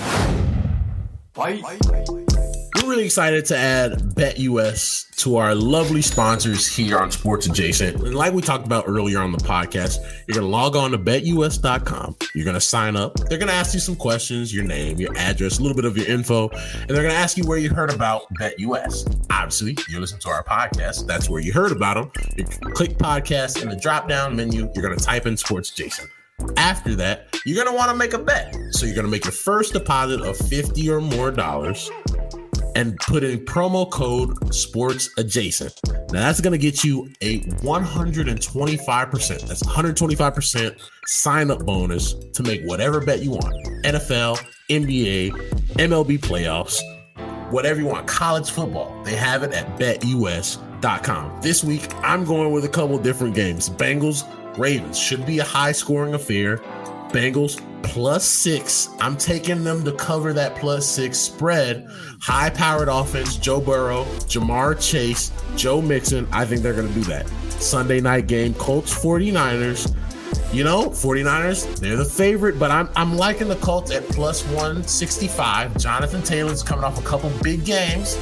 D: Bye. We're really excited to add BetUS to our lovely sponsors here on Sports Adjacent. And like we talked about earlier on the podcast, you're going to log on to betus.com. You're going to sign up. They're going to ask you some questions, your name, your address, a little bit of your info, and they're going to ask you where you heard about BetUS. Obviously, you listen to our podcast. That's where you heard about them. You click podcast in the drop down menu. You're going to type in Sports Adjacent. After that, you're going to want to make a bet. So you're going to make your first deposit of 50 or more dollars and put in promo code sports adjacent. Now that's going to get you a 125%. That's 125% sign up bonus to make whatever bet you want. NFL, NBA, MLB playoffs, whatever you want. College football. They have it at betus.com. This week I'm going with a couple different games. Bengals, Ravens should be a high scoring affair. Bengals plus six. I'm taking them to cover that plus six spread. High powered offense, Joe Burrow, Ja'Marr Chase, Joe Mixon. I think they're going to do that. Sunday night game, Colts 49ers. You know, 49ers, they're the favorite, but I'm I'm liking the Colts at plus 165. Jonathan Taylor's coming off a couple big games.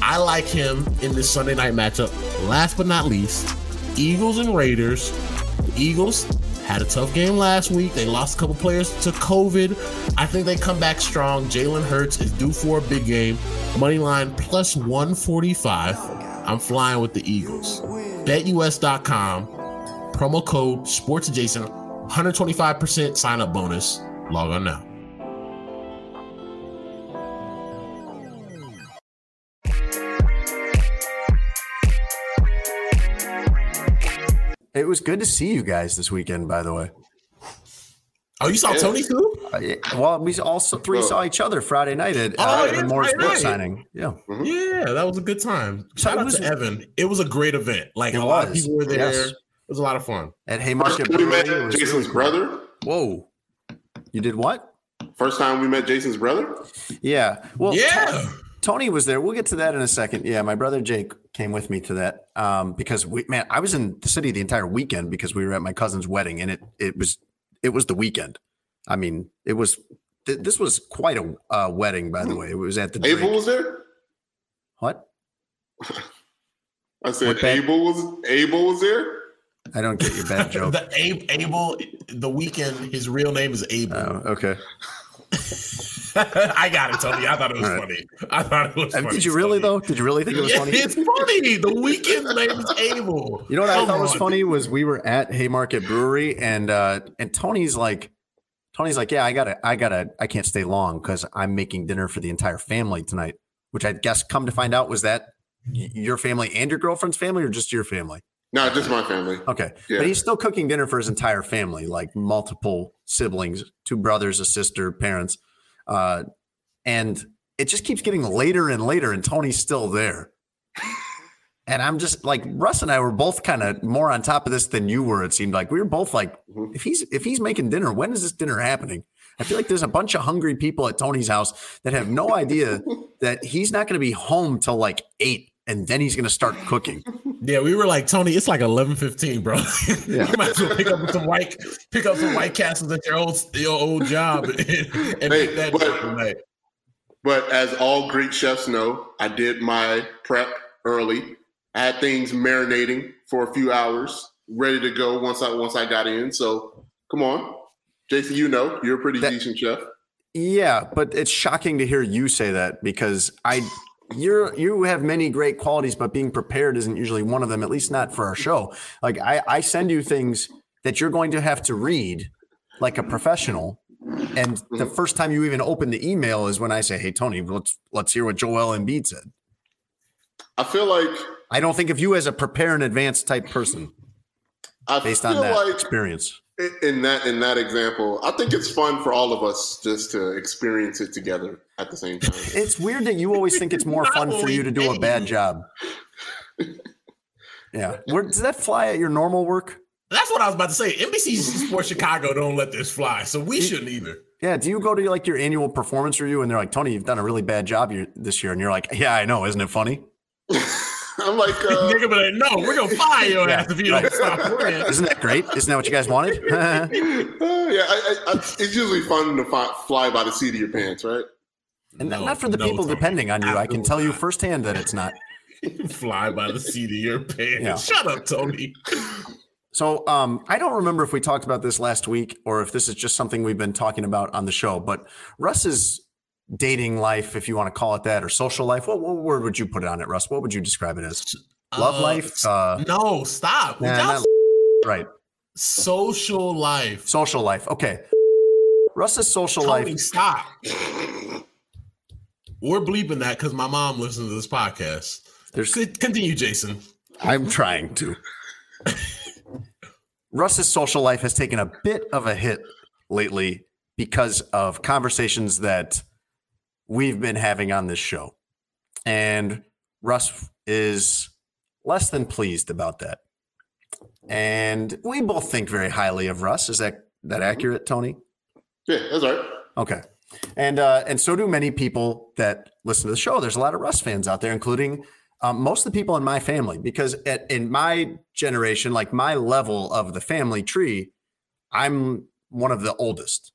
D: I like him in this Sunday night matchup. Last but not least, Eagles and Raiders. The Eagles had a tough game last week. They lost a couple players to COVID. I think they come back strong. Jalen Hurts is due for a big game. Money line plus 145. I'm flying with the Eagles. BetUS.com. Promo code Sports Adjacent. 125% sign up bonus. Log on now.
C: Was good to see you guys this weekend, by the way.
D: Oh, you saw yeah. Tony too?
C: Uh, yeah. Well, we also three saw each other Friday night at oh, uh, yeah, more sports signing. Yeah,
D: mm-hmm. yeah, that was a good time. Shout out was, to Evan. It was a great event. Like a was. lot of people were there. Yes. It was a lot of fun.
C: At Haymarket,
A: we met Jason's brother.
C: Whoa, you did what?
A: First time we met Jason's brother.
C: Yeah. Well,
D: yeah.
C: Tony was there. We'll get to that in a second. Yeah, my brother Jake came with me to that um, because we, man, I was in the city the entire weekend because we were at my cousin's wedding, and it it was it was the weekend. I mean, it was th- this was quite a uh, wedding, by the way. It was at the
A: Abel Drake. was there.
C: What?
A: I said Abel was Abel was there.
C: I don't get your bad joke.
D: the Abel, the Weeknd. His real name is Abel.
C: Oh, okay.
D: I got it, Tony. I thought it was right. funny. I thought it was funny.
C: Did you really though? Did you really think it was funny?
D: It's funny. The Weeknd name is Abel.
C: You know what Come I thought on. was funny was we were at Haymarket Brewery and uh and Tony's like Tony's like, yeah, I gotta, I gotta, I can't stay long because I'm making dinner for the entire family tonight. Which I guess, come to find out, was that your family and your girlfriend's family, or just your family?
A: No, just my family.
C: Okay, yeah. but he's still cooking dinner for his entire family, like multiple siblings, two brothers, a sister, parents. Uh, and it just keeps getting later and later, and Tony's still there. And I'm just like Russ and I were both kind of more on top of this than you were. It seemed like we were both like, mm-hmm. if he's if he's making dinner, when is this dinner happening? I feel like there's a bunch of hungry people at Tony's house that have no idea that he's not going to be home till like eight, and then he's going to start cooking.
D: Yeah, we were like Tony. It's like eleven fifteen, bro. Yeah. you might as well pick up some white, pick up some White Castles at your old your old job and, and hey,
A: that but, but as all great chefs know, I did my prep early. I had things marinating for a few hours, ready to go once I once I got in. So come on, Jason, you know you're a pretty that, decent chef.
C: Yeah, but it's shocking to hear you say that because I you're you have many great qualities, but being prepared isn't usually one of them, at least not for our show. Like I, I send you things that you're going to have to read like a professional. And the mm-hmm. first time you even open the email is when I say, Hey Tony, let's let's hear what Joel Embiid said.
A: I feel like
C: I don't think of you as a prepare in advance type person.
A: I based on that like
C: experience.
A: In that in that example, I think it's fun for all of us just to experience it together at the same time.
C: It's weird that you always think it's more fun for you to do a bad job. Yeah. Where does that fly at your normal work?
D: That's what I was about to say. NBC Sports Chicago don't let this fly, so we shouldn't either.
C: Yeah. Do you go to like your annual performance review and they're like, Tony, you've done a really bad job this year, and you're like, Yeah, I know, isn't it funny?
A: I'm like, uh,
D: nigga, but like, no, we're gonna fire your ass if you right. don't stop
C: playing. Isn't that great? Isn't that what you guys wanted? uh,
A: yeah, I, I, it's usually fun to fly by the seat of your pants, right?
C: And no, not for the no, people Tony. depending on you. I can tell you firsthand that it's not.
D: fly by the seat of your pants. Yeah. Shut up, Tony.
C: So um, I don't remember if we talked about this last week or if this is just something we've been talking about on the show. But Russ's dating life, if you want to call it that, or social life. What, what word would you put on it, Russ? What would you describe it as? Love uh, life?
D: Uh, no, stop. Nah,
C: right.
D: Social life.
C: Social life. Okay. Russ's social
D: Tony,
C: life.
D: Stop. We're bleeping that because my mom listens to this podcast. There's continue, Jason.
C: I'm trying to. Russ's social life has taken a bit of a hit lately because of conversations that we've been having on this show. And Russ is less than pleased about that. And we both think very highly of Russ. Is that that accurate, Tony?
A: Yeah, that's right.
C: Okay. And uh, and so do many people that listen to the show. There's a lot of Russ fans out there, including um, most of the people in my family. Because at, in my generation, like my level of the family tree, I'm one of the oldest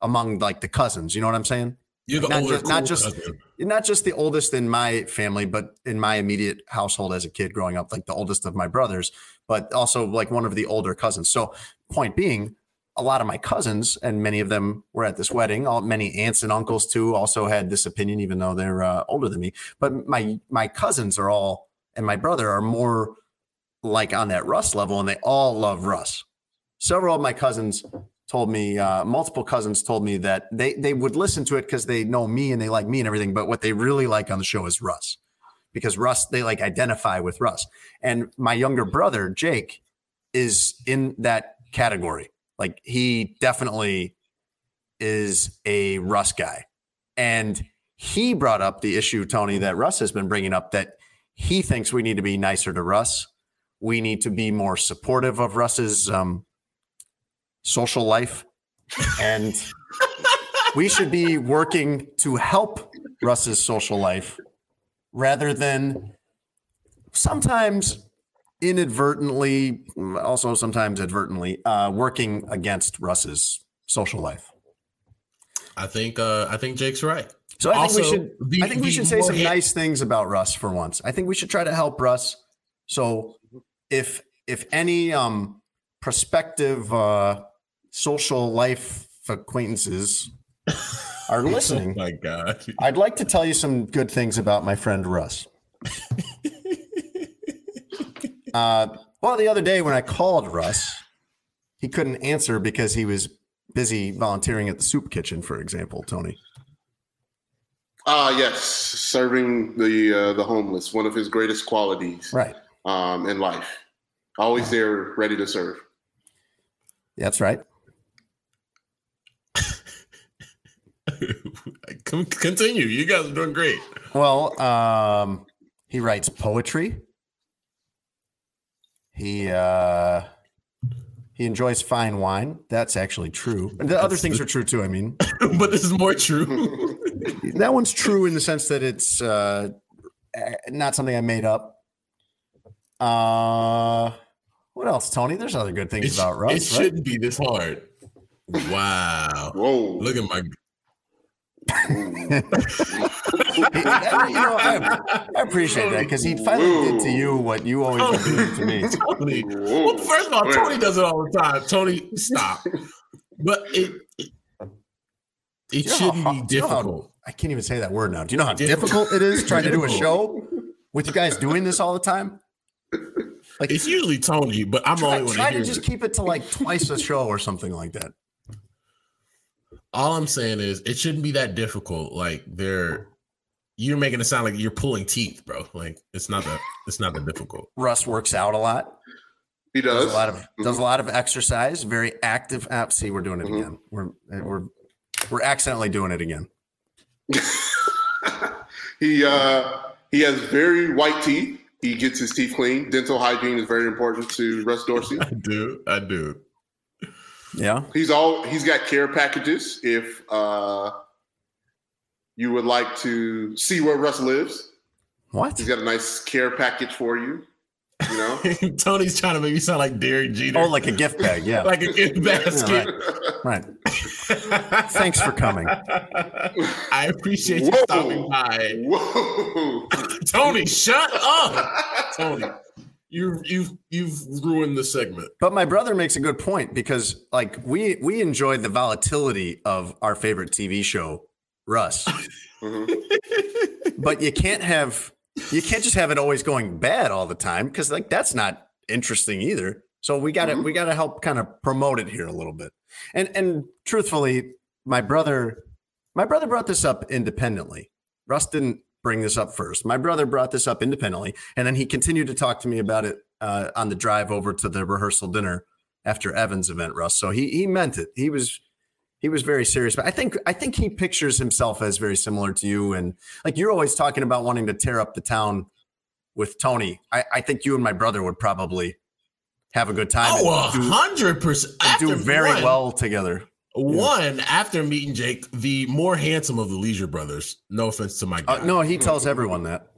C: among like the cousins. You know what I'm saying?
D: You're the
C: not
D: older,
C: just, not just not just the oldest in my family, but in my immediate household as a kid growing up, like the oldest of my brothers, but also like one of the older cousins. So, point being, a lot of my cousins and many of them were at this wedding. All many aunts and uncles too also had this opinion, even though they're uh, older than me. But my my cousins are all and my brother are more like on that Russ level, and they all love Russ. Several of my cousins told me uh, multiple cousins told me that they they would listen to it because they know me and they like me and everything but what they really like on the show is russ. Because russ they like identify with russ. And my younger brother jake is in that category. Like he definitely is a russ guy. And he brought up the issue tony that russ has been bringing up that he thinks we need to be nicer to russ. We need to be more supportive of russ's um, social life. And we should be working to help Russ's social life rather than sometimes inadvertently, also sometimes advertently, uh, working against Russ's social life.
D: I think uh, I think Jake's right.
C: So I also, think we should the, I think we should say some nice things about Russ for once. I think we should try to help Russ. So if if any um prospective uh social life acquaintances are listening.
D: oh my God.
C: I'd like to tell you some good things about my friend Russ. uh, well, the other day when I called Russ, he couldn't answer because he was busy volunteering at the soup kitchen, for example, Tony.
A: Ah, uh, yes, serving the uh, the homeless, one of his greatest qualities,
C: right,
A: um, in life. Always there, ready to serve.
C: That's right.
D: Continue. You guys are doing great.
C: Well, um, he writes poetry. He uh, he enjoys fine wine. That's actually true. The other things are true too. I mean,
D: but this is more true.
C: that one's true in the sense that it's uh, not something I made up. Uh, what else, Tony? There's other good things
D: it,
C: about Russ.
D: It shouldn't be this hard. Wow.
A: Whoa.
D: Look at my
C: you know, I, I, appreciate that because he finally Whoa. did to you what you always did to me.
D: Tony. Well, first of all, Tony does it all the time. Tony, stop. But it it, it shouldn't how, be difficult. How,
C: I can't even say that word now. Do you know how difficult it is trying to do a show with you guys doing this all the time?
D: Like it's usually Tony, but I'm
C: try,
D: only one.
C: Try to just it. keep it to like twice a show or something like that
D: all I'm saying is it shouldn't be that difficult. Like they're you're making it sound like you're pulling teeth, bro. Like it's not that it's not that difficult.
C: Russ works out a lot.
A: He does.
C: does a lot of mm-hmm. does a lot of exercise. Very active. App. See, we're doing it mm-hmm. again. We're we're we're accidentally doing it again.
A: he uh he has very white teeth. He gets his teeth clean. Dental hygiene is very important to Russ Dorsey.
D: I do. I do.
C: Yeah.
A: He's all he's got care packages if uh you would like to see where Russ lives.
C: What?
A: He's got a nice care package for you. You know,
D: Tony's trying to make me sound like Derek Jeter.
C: Oh, like a gift bag, yeah,
D: like a gift basket.
C: Yeah, right. right. Thanks for coming.
D: I appreciate you stopping by. Whoa, Tony, shut up, Tony you you've you've ruined the segment.
C: But my brother makes a good point because like we we enjoyed the volatility of our favorite TV show, Russ. mm-hmm. but you can't have you can't just have it always going bad all the time because like that's not interesting either. So we gotta mm-hmm. we gotta help kind of promote it here a little bit. And and truthfully, my brother my brother brought this up independently. Russ didn't bring this up first. My brother brought this up independently, and then he continued to talk to me about it uh, on the drive over to the rehearsal dinner after Evan's event, Russ. So he he meant it. He was he was very serious. But I think I think he pictures himself as very similar to you, and like you're always talking about wanting to tear up the town with Tony. I, I think you and my brother would probably have a good time.
D: Oh, hundred percent.
C: Do very one. well together.
D: One after meeting Jake, the more handsome of the Lieser brothers. No offense to my
C: uh, no, he tells everyone that.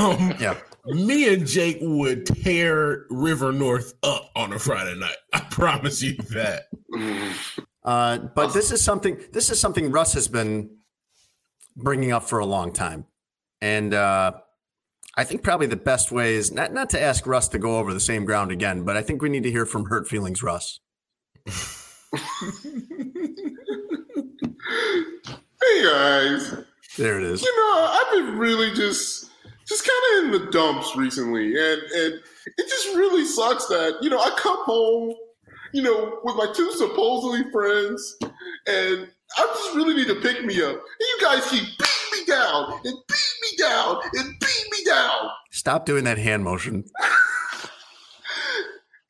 D: um, yeah, me and Jake would tear River North up on a Friday night. I promise you that.
C: Uh, but this is something. This is something Russ has been bringing up for a long time, and uh, I think probably the best way is not not to ask Russ to go over the same ground again, but I think we need to hear from Hurt Feelings Russ.
A: hey guys.
C: There it is.
A: You know, I've been really just just kind of in the dumps recently, and and it just really sucks that you know I come home, you know, with my two supposedly friends, and I just really need to pick me up. And you guys keep beating me down and beat me down and beat me down.
C: Stop doing that hand motion.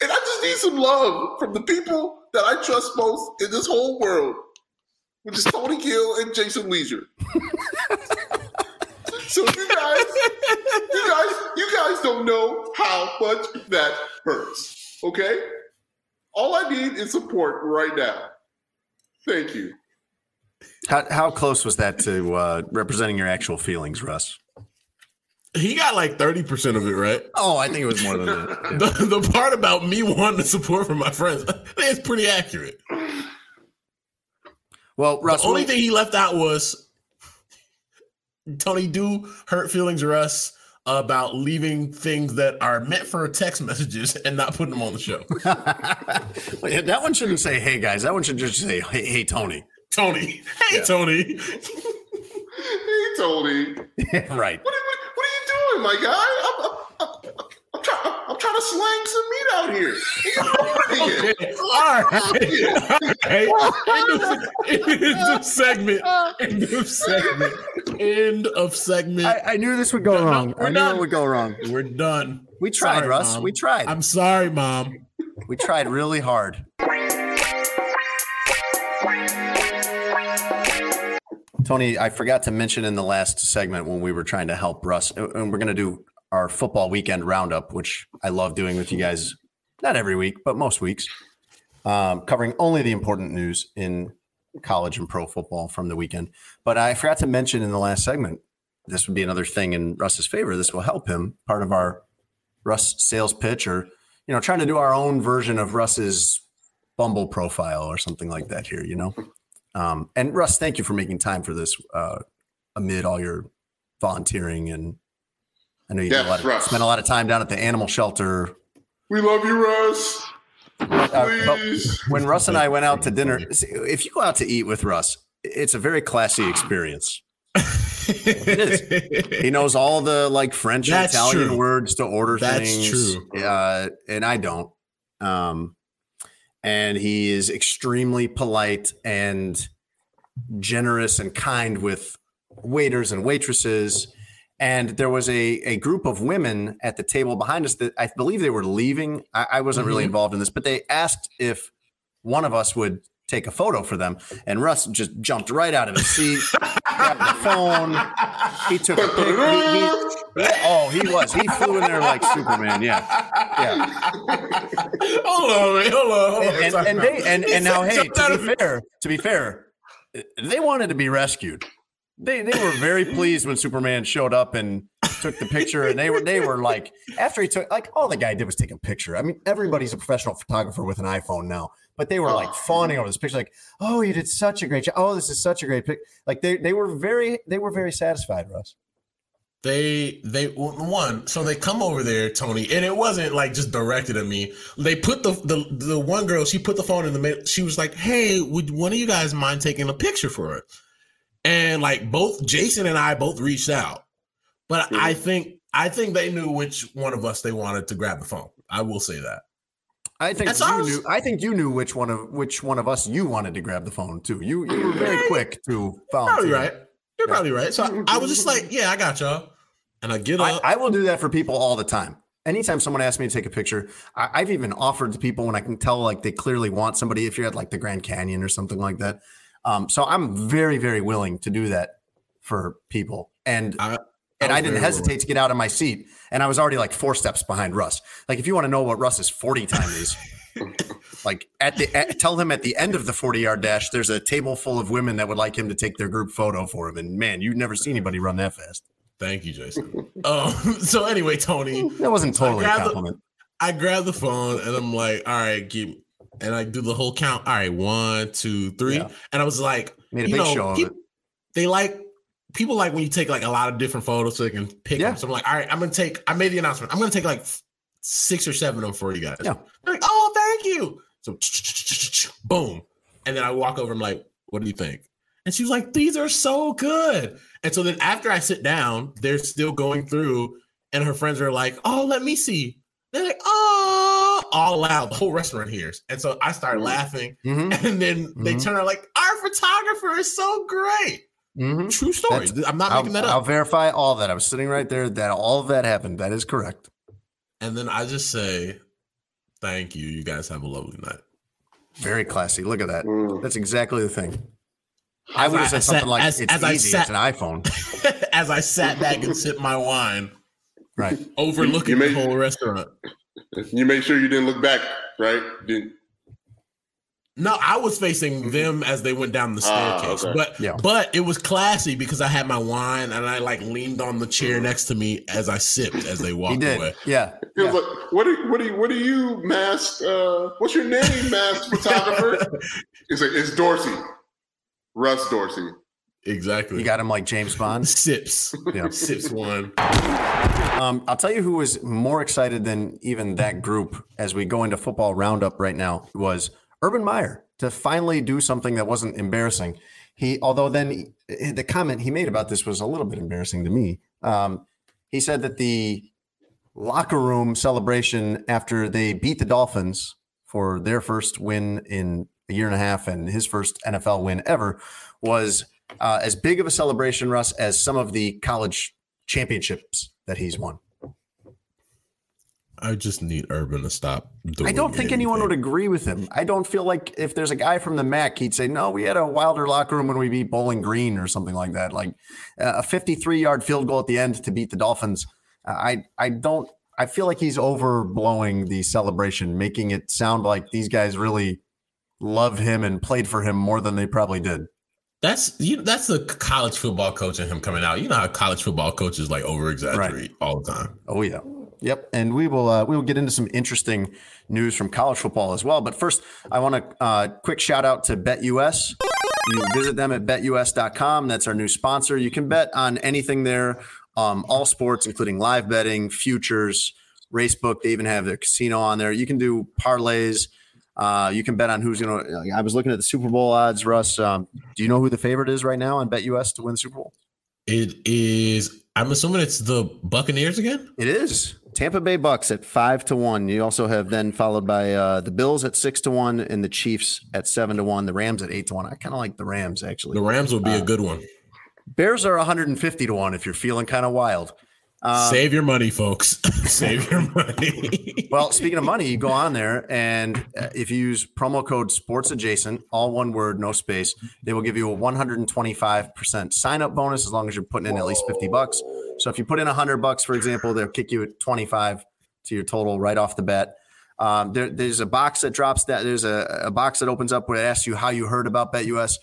A: and I just need some love from the people that I trust most in this whole world, which is Tony Gill and Jason Lieser. so you guys, you guys, you guys don't know how much that hurts. Okay? All I need is support right now. Thank you.
C: How, how close was that to uh, representing your actual feelings, Russ?
D: He got like 30% of it, right?
C: Oh, I think it was more than that.
D: Yeah. the, the part about me wanting the support from my friends, I think it's pretty accurate.
C: Well, Russ,
D: the only thing he left out was Tony do hurt feelings Russ about leaving things that are meant for text messages and not putting them on the show.
C: that one shouldn't say, "Hey guys." That one should just say, "Hey, hey Tony."
D: Tony. Hey, yeah. Tony.
A: hey, Tony.
C: right.
A: What, what, doing, my guy? I'm, I'm, I'm, I'm, try, I'm trying to slang some meat out here. okay.
D: All right. End of segment. End of segment. End of segment.
C: I, I knew this would go wrong. I knew done. it would go wrong.
D: We're done.
C: We tried, sorry, Russ.
D: Mom.
C: We tried.
D: I'm sorry, Mom.
C: We tried really hard. Tony, I forgot to mention in the last segment when we were trying to help Russ, and we're going to do our football weekend roundup, which I love doing with you guys, not every week, but most weeks, um, covering only the important news in college and pro football from the weekend. But I forgot to mention in the last segment, this would be another thing in Russ's favor. This will help him. Part of our Russ sales pitch, or you know, trying to do our own version of Russ's Bumble profile or something like that here. You know, um, and Russ, thank you for making time for this uh, amid all your volunteering and I know you yes, a lot of, spent a lot of time down at the animal shelter.
A: We love you, Russ. Uh,
C: when Russ and I went out to dinner, if you go out to eat with Russ, it's a very classy experience. it is. He knows all the like French and Italian true. words to order That's things. true. Uh, and I don't. Um, and he is extremely polite and generous and kind with waiters and waitresses. And there was a, a group of women at the table behind us that I believe they were leaving. I, I wasn't mm-hmm. really involved in this, but they asked if one of us would take a photo for them. And Russ just jumped right out of his seat, grabbed the phone. He took a pic. Oh, he was. He flew in there like Superman. Yeah, yeah.
D: hold on, man. Hold on. Hold
C: on. And, and, and they and, and now, hey, to be fair, to be fair, they wanted to be rescued they they were very pleased when Superman showed up and took the picture, and they were they were like after he took like all the guy did was take a picture. I mean, everybody's a professional photographer with an iPhone now, but they were like oh. fawning over this picture, like, oh, you did such a great job. Oh, this is such a great pic. Like they they were very they were very satisfied, Russ.
D: They they one so they come over there, Tony, and it wasn't like just directed at me. They put the the the one girl, she put the phone in the middle. She was like, "Hey, would one of you guys mind taking a picture for it?" and like both Jason and I both reached out, but mm-hmm. I think I think they knew which one of us they wanted to grab the phone. I will say that.
C: I think you knew. I think you knew which one of which one of us you wanted to grab the phone too. You you were very quick to
D: volunteer. Probably right. You're probably right. So I, I, was just like, yeah, I got y'all, and I get up.
C: I, I, will do that for people all the time. Anytime someone asks me to take a picture, I, I've even offered to people when I can tell like they clearly want somebody. If you're at like the Grand Canyon or something like that, um, so I'm very, very willing to do that for people. And I, and I didn't hesitate willing. to get out of my seat. And I was already like four steps behind Russ. Like if you want to know what Russ's 40 time is, like at the at, tell him at the end of the 40 yard dash, there's a table full of women that would like him to take their group photo for him. And man, you'd never see anybody run that fast.
D: Thank you, Jason. um, so anyway, Tony,
C: that wasn't totally a compliment.
D: The, I grabbed the phone and I'm like, all right, give and I do the whole count. All right, one, two, three, yeah. and I was like, Made a you big know, people, they like people like when you take like a lot of different photos so they can pick yeah. them. So I'm like, all right, I'm gonna take. I made the announcement. I'm gonna take like six or seven of them for you guys. Yeah. They're like, oh, thank you. So boom, and then I walk over. I'm like, what do you think? And she was like, these are so good. And so then after I sit down, they're still going through, and her friends are like, oh, let me see. They're like, oh, all loud. The whole restaurant hears. And so I start mm-hmm. laughing. Mm-hmm. And then mm-hmm. they turn around like, our photographer is so great. Mm-hmm. True story. That's, I'm not
C: I'll,
D: making that up.
C: I'll verify all that. I was sitting right there. That all of that happened. That is correct.
D: And then I just say, thank you. You guys have a lovely night.
C: Very classy. Look at that. Mm. That's exactly the thing. I would have said something sat, like, as, "It's as easy. Sat, it's an iPhone."
D: as I sat back and sipped my wine,
C: right,
D: overlooking made, the whole restaurant.
A: You made sure you didn't look back, right? Didn't.
D: No, I was facing them as they went down the ah, staircase, okay. but yeah. but it was classy because I had my wine and I like leaned on the chair next to me as I sipped as they walked away.
C: Yeah,
A: it was yeah. like, what are what are what are you, masked? Uh, what's your name, masked photographer? it's like it's Dorsey, Russ Dorsey.
D: Exactly.
C: You got him like James Bond.
D: Sips. Yeah. Sips one.
C: Um, I'll tell you who was more excited than even that group as we go into football roundup right now was Urban Meyer to finally do something that wasn't embarrassing. He, although then he, the comment he made about this was a little bit embarrassing to me. Um, he said that the locker room celebration after they beat the Dolphins for their first win in a year and a half and his first NFL win ever was uh, as big of a celebration, Russ, as some of the college championships that he's won.
D: I just need Urban to stop.
C: I don't think anything. anyone would agree with him. I don't feel like if there's a guy from the MAC, he'd say, "No, we had a wilder locker room when we beat Bowling Green or something like that." Like uh, a 53 yard field goal at the end to beat the Dolphins. Uh, I I don't. I feel like he's overblowing the celebration, making it sound like these guys really love him and played for him more than they probably did.
D: That's you. That's the college football coach and him coming out. You know how college football coaches like over exaggerate right. all the time.
C: Oh yeah, yep. And we will uh, we will get into some interesting news from college football as well. But first, I want to uh, quick shout out to BetUS. You visit them at betus.com. That's our new sponsor. You can bet on anything there, um, all sports, including live betting, futures, racebook. They even have their casino on there. You can do parlays. Uh, you can bet on who's going to. I was looking at the Super Bowl odds, Russ. Um, do you know who the favorite is right now on BetUS to win the Super Bowl?
D: It is. I'm assuming it's the Buccaneers again.
C: It is. Tampa Bay Bucks at five to one. You also have then followed by uh, the Bills at six to one and the Chiefs at seven to one. The Rams at eight to one. I kind of like the Rams actually.
D: The Rams would be uh, a good one.
C: Bears are 150 to one if you're feeling kind of wild.
D: Um, Save your money, folks. Save your money.
C: well, speaking of money, you go on there and uh, if you use promo code Sports Adjacent, all one word, no space, they will give you a 125% sign up bonus as long as you're putting in at least 50 bucks. So if you put in a 100 bucks, for example, they'll kick you at 25 to your total right off the bat. Um, there, there's a box that drops that. There's a, a, box that opens up where it asks you how you heard about BetUS.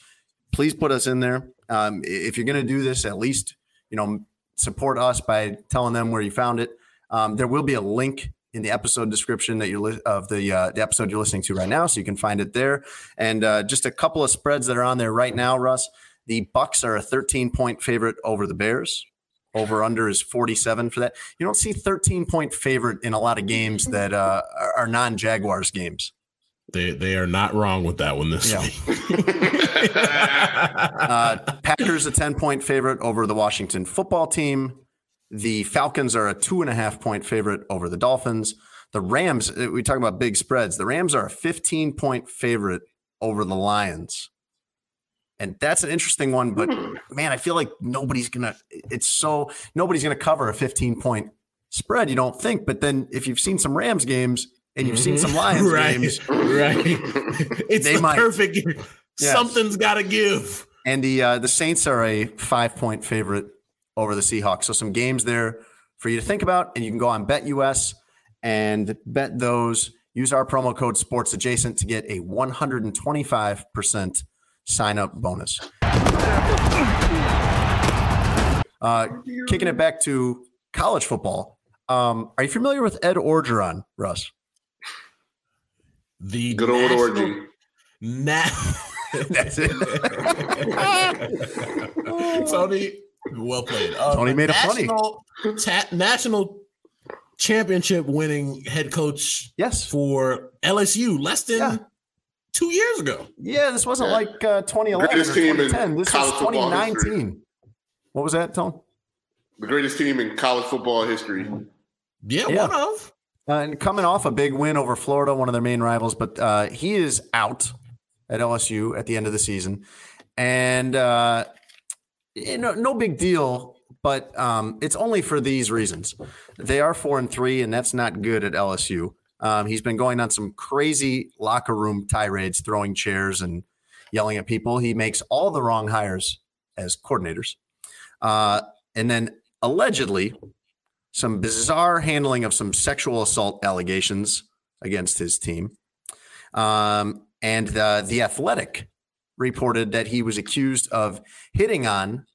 C: Please put us in there. Um, if you're going to do this, at least you know support us by telling them where you found it. Um, there will be a link in the episode description that you're li- of the uh, the episode you're listening to right now, so you can find it there. And uh, just a couple of spreads that are on there right now, Russ. The Bucks are a 13 point favorite over the Bears. Over under is 47 for that. You don't see 13 point favorite in a lot of games that uh, are non Jaguars games.
D: They they are not wrong with that one this yeah.
C: week. uh, Packers a 10 point favorite over the Washington football team. The Falcons are a two and a half point favorite over the Dolphins. The Rams, uh, we talk about big spreads. The Rams are a 15 point favorite over the Lions. And that's an interesting one, but hmm. man, I feel like nobody's gonna. It's so nobody's gonna cover a 15 point spread. You don't think, but then if you've seen some Rams games, and you've seen some Lions right, games,
D: right? It's they the might. perfect. Yes. Something's got to give.
C: And the uh, the Saints are a five point favorite over the Seahawks. So some games there for you to think about, and you can go on BetUS and bet those. Use our promo code Sports Adjacent to get a 125 percent sign up bonus. Uh, kicking it back to college football. Um, are you familiar with Ed Orgeron, Russ?
D: The
A: good old orgy.
D: Na- That's it. Tony, well played.
C: Uh, Tony made a funny.
D: Ta- national championship winning head coach.
C: Yes,
D: for LSU less than yeah. Two years ago.
C: Yeah, this wasn't yeah. like uh, 2011 greatest or 2010. This was 2019. What was that, Tom?
A: The greatest team in college football history.
D: Yeah, yeah. one of.
C: Uh, and coming off a big win over Florida, one of their main rivals, but uh, he is out at LSU at the end of the season, and uh, you know, no big deal. But um, it's only for these reasons. They are four and three, and that's not good at LSU. Um, he's been going on some crazy locker room tirades, throwing chairs and yelling at people. He makes all the wrong hires as coordinators, uh, and then allegedly some bizarre handling of some sexual assault allegations against his team. Um, and the, the Athletic reported that he was accused of hitting on,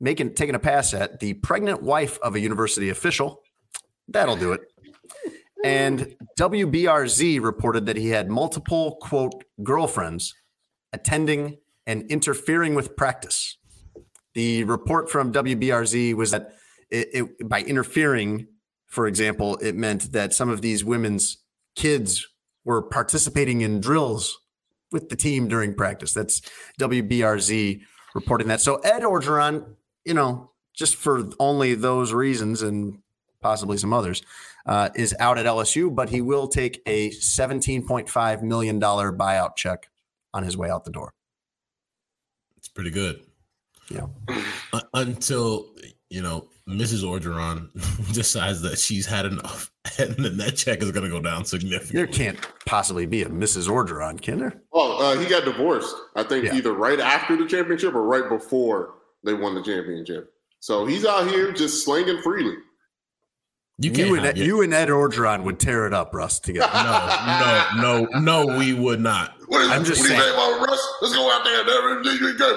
C: making taking a pass at the pregnant wife of a university official. That'll do it. And WBRZ reported that he had multiple quote girlfriends attending and interfering with practice. The report from WBRZ was that it, it, by interfering, for example, it meant that some of these women's kids were participating in drills with the team during practice. That's WBRZ reporting that. So Ed Orgeron, you know, just for only those reasons and possibly some others, uh, is out at LSU, but he will take a $17.5 million buyout check on his way out the door.
D: It's pretty good.
C: Yeah.
D: Uh, until, you know, Mrs. Orgeron decides that she's had enough, and then that check is going to go down significantly.
C: There can't possibly be a Mrs. Orgeron, can there?
A: Well, uh, he got divorced. I think yeah. either right after the championship or right before they won the championship. So he's out here just slinging freely.
C: You, you and you and Ed Orgeron would tear it up, Russ. Together.
D: no, no, no, no, we would not.
G: What is, I'm just what saying. Say Russ? Let's go out there.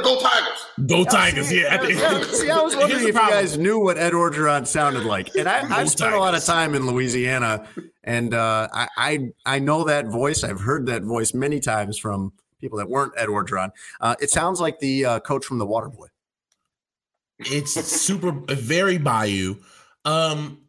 G: Go Tigers.
D: Go Tigers. See, yeah.
C: yeah. See, I was wondering if you guys knew what Ed Orgeron sounded like, and I, have spent Tigers. a lot of time in Louisiana, and uh, I, I I know that voice. I've heard that voice many times from people that weren't Ed Orgeron. Uh, it sounds like the uh, coach from the Waterboy.
D: It's super very Bayou. Um,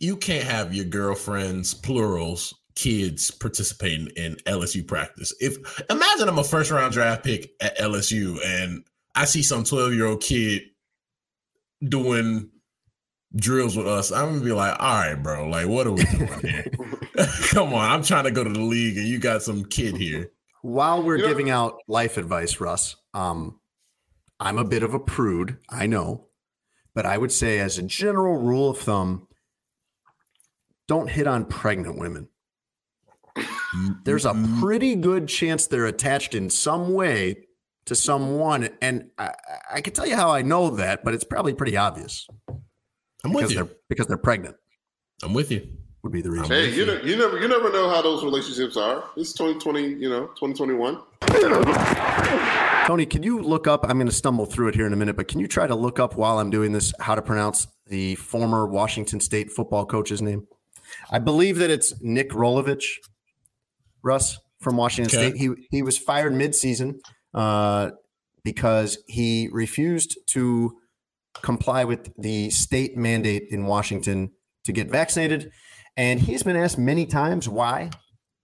D: you can't have your girlfriends plurals kids participating in LSU practice. If imagine I'm a first round draft pick at LSU and I see some 12 year old kid doing drills with us, I'm gonna be like, all right, bro, like what are we doing here? Come on, I'm trying to go to the league and you got some kid here.
C: While we're you giving out life advice, Russ, um, I'm a bit of a prude, I know, but I would say as a general rule of thumb, don't hit on pregnant women. Mm-hmm. There's a pretty good chance they're attached in some way to someone. And I, I can tell you how I know that, but it's probably pretty obvious.
D: I'm with you.
C: They're, because they're pregnant.
D: I'm with you.
C: Would be the reason.
G: Hey, you, know, you never you never know how those relationships are. It's 2020, you know, 2021.
C: Tony, can you look up? I'm going to stumble through it here in a minute, but can you try to look up while I'm doing this how to pronounce the former Washington State football coach's name? I believe that it's Nick Rolovich, Russ from Washington okay. State. He he was fired midseason uh, because he refused to comply with the state mandate in Washington to get vaccinated, and he's been asked many times why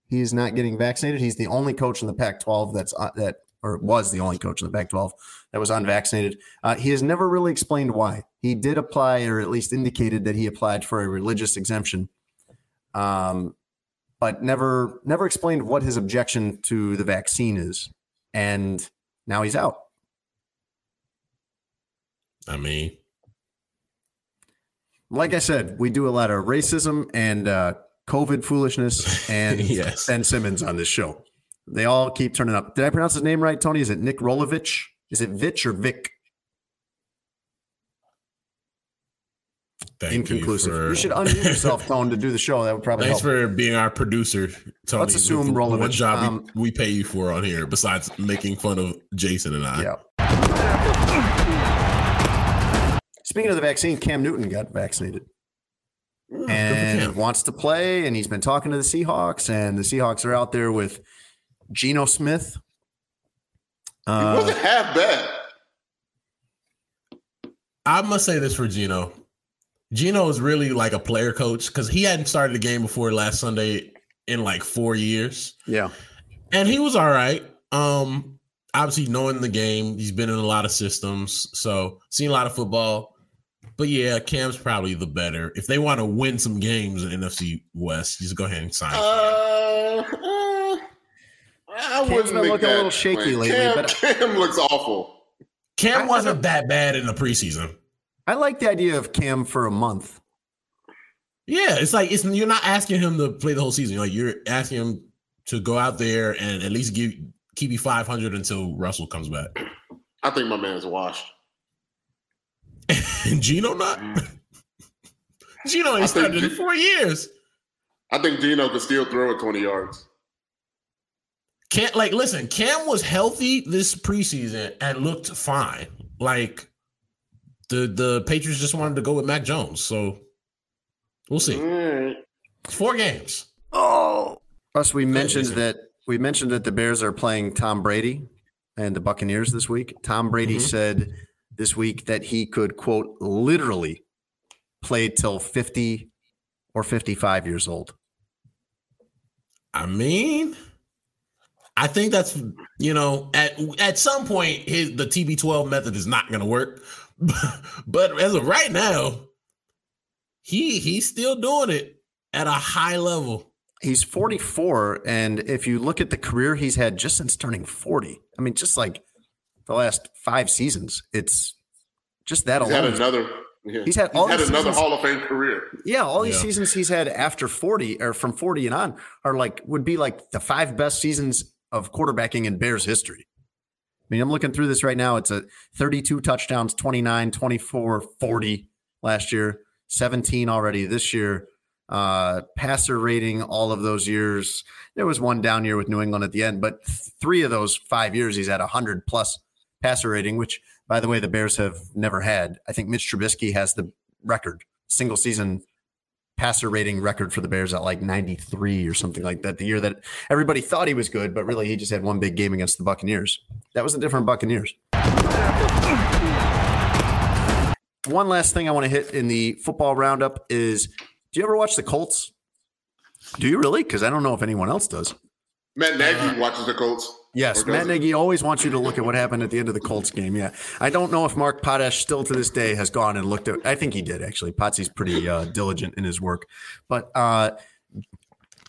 C: he is not getting vaccinated. He's the only coach in the Pac-12 that's uh, that or was the only coach in the Pac-12 that was unvaccinated. Uh, he has never really explained why. He did apply, or at least indicated that he applied for a religious exemption um, but never never explained what his objection to the vaccine is, and now he's out.
D: I mean,
C: like I said, we do a lot of racism and uh, COVID foolishness and yes. Ben Simmons on this show. They all keep turning up. Did I pronounce his name right, Tony? Is it Nick Rolovich? Is it Vitch or Vic? Thank inconclusive. You, for, you, should unmute yourself, Tone, to do the show. That would probably
D: Thanks
C: help.
D: for being our producer, Tony.
C: Let's assume Rolovich.
D: What job um, we, we, pay you for on here besides making fun of Jason and I?
C: Yeah. Speaking of the vaccine, Cam Newton got vaccinated. Oh, and wants to play, and he's been talking to the Seahawks, and the Seahawks are out there with Geno Smith.
G: Uh, he wasn't half bad.
D: I must say this for Geno. Geno is really like a player coach because he hadn't started a game before last Sunday in like four years.
C: Yeah.
D: And he was all right. Um, obviously knowing the game, he's been in a lot of systems, so seen a lot of football. But yeah, Cam's probably the better. If they want to win some games in NFC West, just go ahead and sign. Uh, uh,
G: I Cam's been looking a little shaky lately, Cam, but Cam looks awful.
D: Cam wasn't that bad in the preseason.
C: I like the idea of Cam for a month.
D: Yeah, it's like it's you're not asking him to play the whole season. Like you're asking him to go out there and at least give keep you 500 until Russell comes back.
G: I think my man's washed.
D: and Geno not. Mm. Geno ain't started G- in four years.
G: I think Geno could still throw it 20 yards.
D: Can't like listen. Cam was healthy this preseason and looked fine. Like the the Patriots just wanted to go with Mac Jones, so we'll see. Right. Four games.
C: Oh, plus we mentioned that we mentioned that the Bears are playing Tom Brady and the Buccaneers this week. Tom Brady mm-hmm. said this week that he could quote literally play till fifty or fifty-five years old.
D: I mean, I think that's you know at at some point his the TB12 method is not going to work but as of right now, he he's still doing it at a high level.
C: He's 44, and if you look at the career he's had just since turning 40, I mean, just like the last five seasons, it's just that
G: he's
C: alone.
G: Had another, yeah.
C: He's had all
G: he's had another
C: seasons,
G: Hall of Fame career.
C: Yeah, all these yeah. seasons he's had after 40 or from 40 and on are like would be like the five best seasons of quarterbacking in Bears history mean, I'm looking through this right now. It's a 32 touchdowns, 29, 24, 40 last year, 17 already this year. uh, passer rating all of those years. There was one down year with New England at the end, but three of those five years he's at 100 plus passer rating, which, by the way, the Bears have never had. I think Mitch Trubisky has the record, single season passer rating record for the Bears at like 93 or something like that. The year that everybody thought he was good, but really he just had one big game against the Buccaneers. That was a different Buccaneers. One last thing I want to hit in the football roundup is do you ever watch the Colts? Do you really? Because I don't know if anyone else does.
G: Matt Nagy watches the Colts.
C: Yes, Matt Nagy always wants you to look at what happened at the end of the Colts game. Yeah, I don't know if Mark Potash still to this day has gone and looked at. I think he did actually. Potsy's pretty uh, diligent in his work, but uh,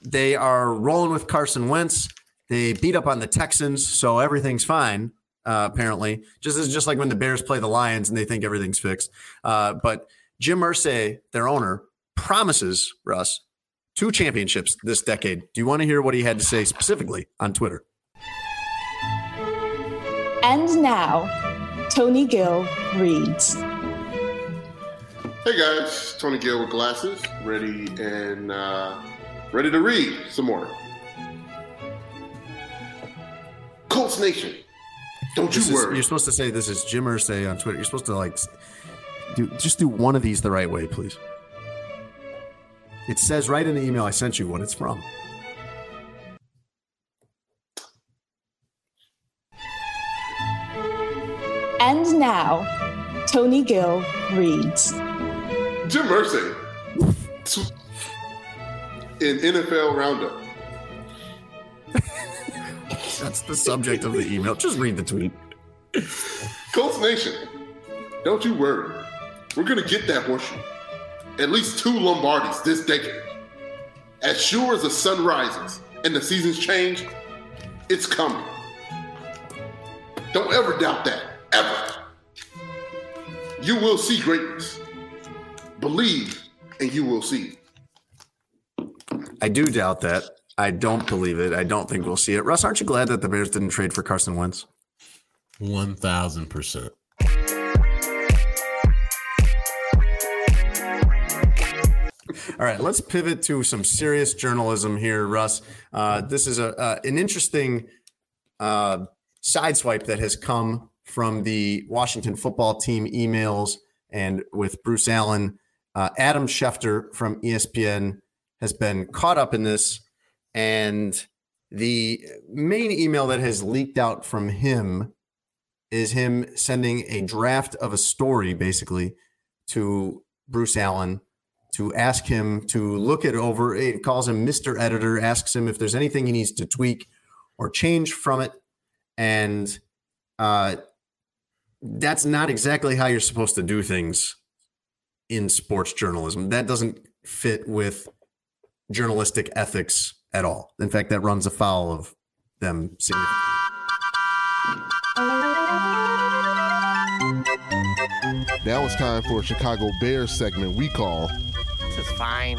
C: they are rolling with Carson Wentz. They beat up on the Texans, so everything's fine. Uh, apparently, just just like when the Bears play the Lions and they think everything's fixed. Uh, but Jim Irsay, their owner, promises Russ two championships this decade. Do you want to hear what he had to say specifically on Twitter?
F: And now, Tony Gill reads.
G: Hey guys, Tony Gill with glasses, ready and uh, ready to read some more. Colts Nation, don't
C: this
G: you
C: is,
G: worry.
C: You're supposed to say this is Jim Irsay on Twitter. You're supposed to like do just do one of these the right way, please. It says right in the email I sent you what it's from.
F: And now, Tony Gill reads.
G: Jim Irsay in NFL Roundup.
C: That's the subject of the email. Just read the tweet.
G: Colts Nation, don't you worry. We're going to get that horseshoe. At least two Lombardis this decade. As sure as the sun rises and the seasons change, it's coming. Don't ever doubt that. Ever. You will see greatness. Believe and you will see.
C: I do doubt that. I don't believe it. I don't think we'll see it. Russ, aren't you glad that the Bears didn't trade for Carson Wentz?
D: 1000%.
C: All right, let's pivot to some serious journalism here, Russ. Uh, this is a uh, an interesting uh, sideswipe that has come from the Washington football team emails and with Bruce Allen. Uh, Adam Schefter from ESPN has been caught up in this, and the main email that has leaked out from him is him sending a draft of a story, basically, to Bruce Allen to ask him to look it over. It calls him Mr. Editor, asks him if there's anything he needs to tweak or change from it. And uh, that's not exactly how you're supposed to do things in sports journalism. That doesn't fit with journalistic ethics at all. In fact, that runs afoul of them significantly.
H: Now it's time for a Chicago Bears segment we call
I: This is fine.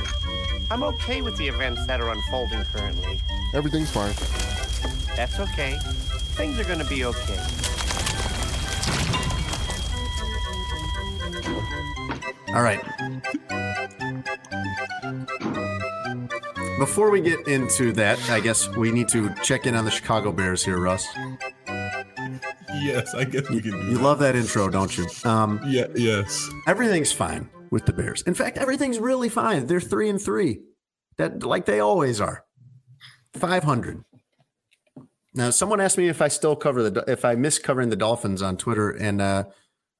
I: I'm okay with the events that are unfolding currently.
H: Everything's fine.
I: That's okay. Things are going to be okay.
C: All right. Before we get into that, I guess we need to check in on the Chicago Bears here, Russ.
D: Yes, I guess we can do
C: You
D: that.
C: love that intro, don't you? Um,
D: Yeah, yes.
C: everything's fine with the Bears. In fact, everything's really fine. They're three and three, that like they always are. Five hundred. Now, someone asked me if I still cover the if I miss covering the Dolphins on Twitter, and uh,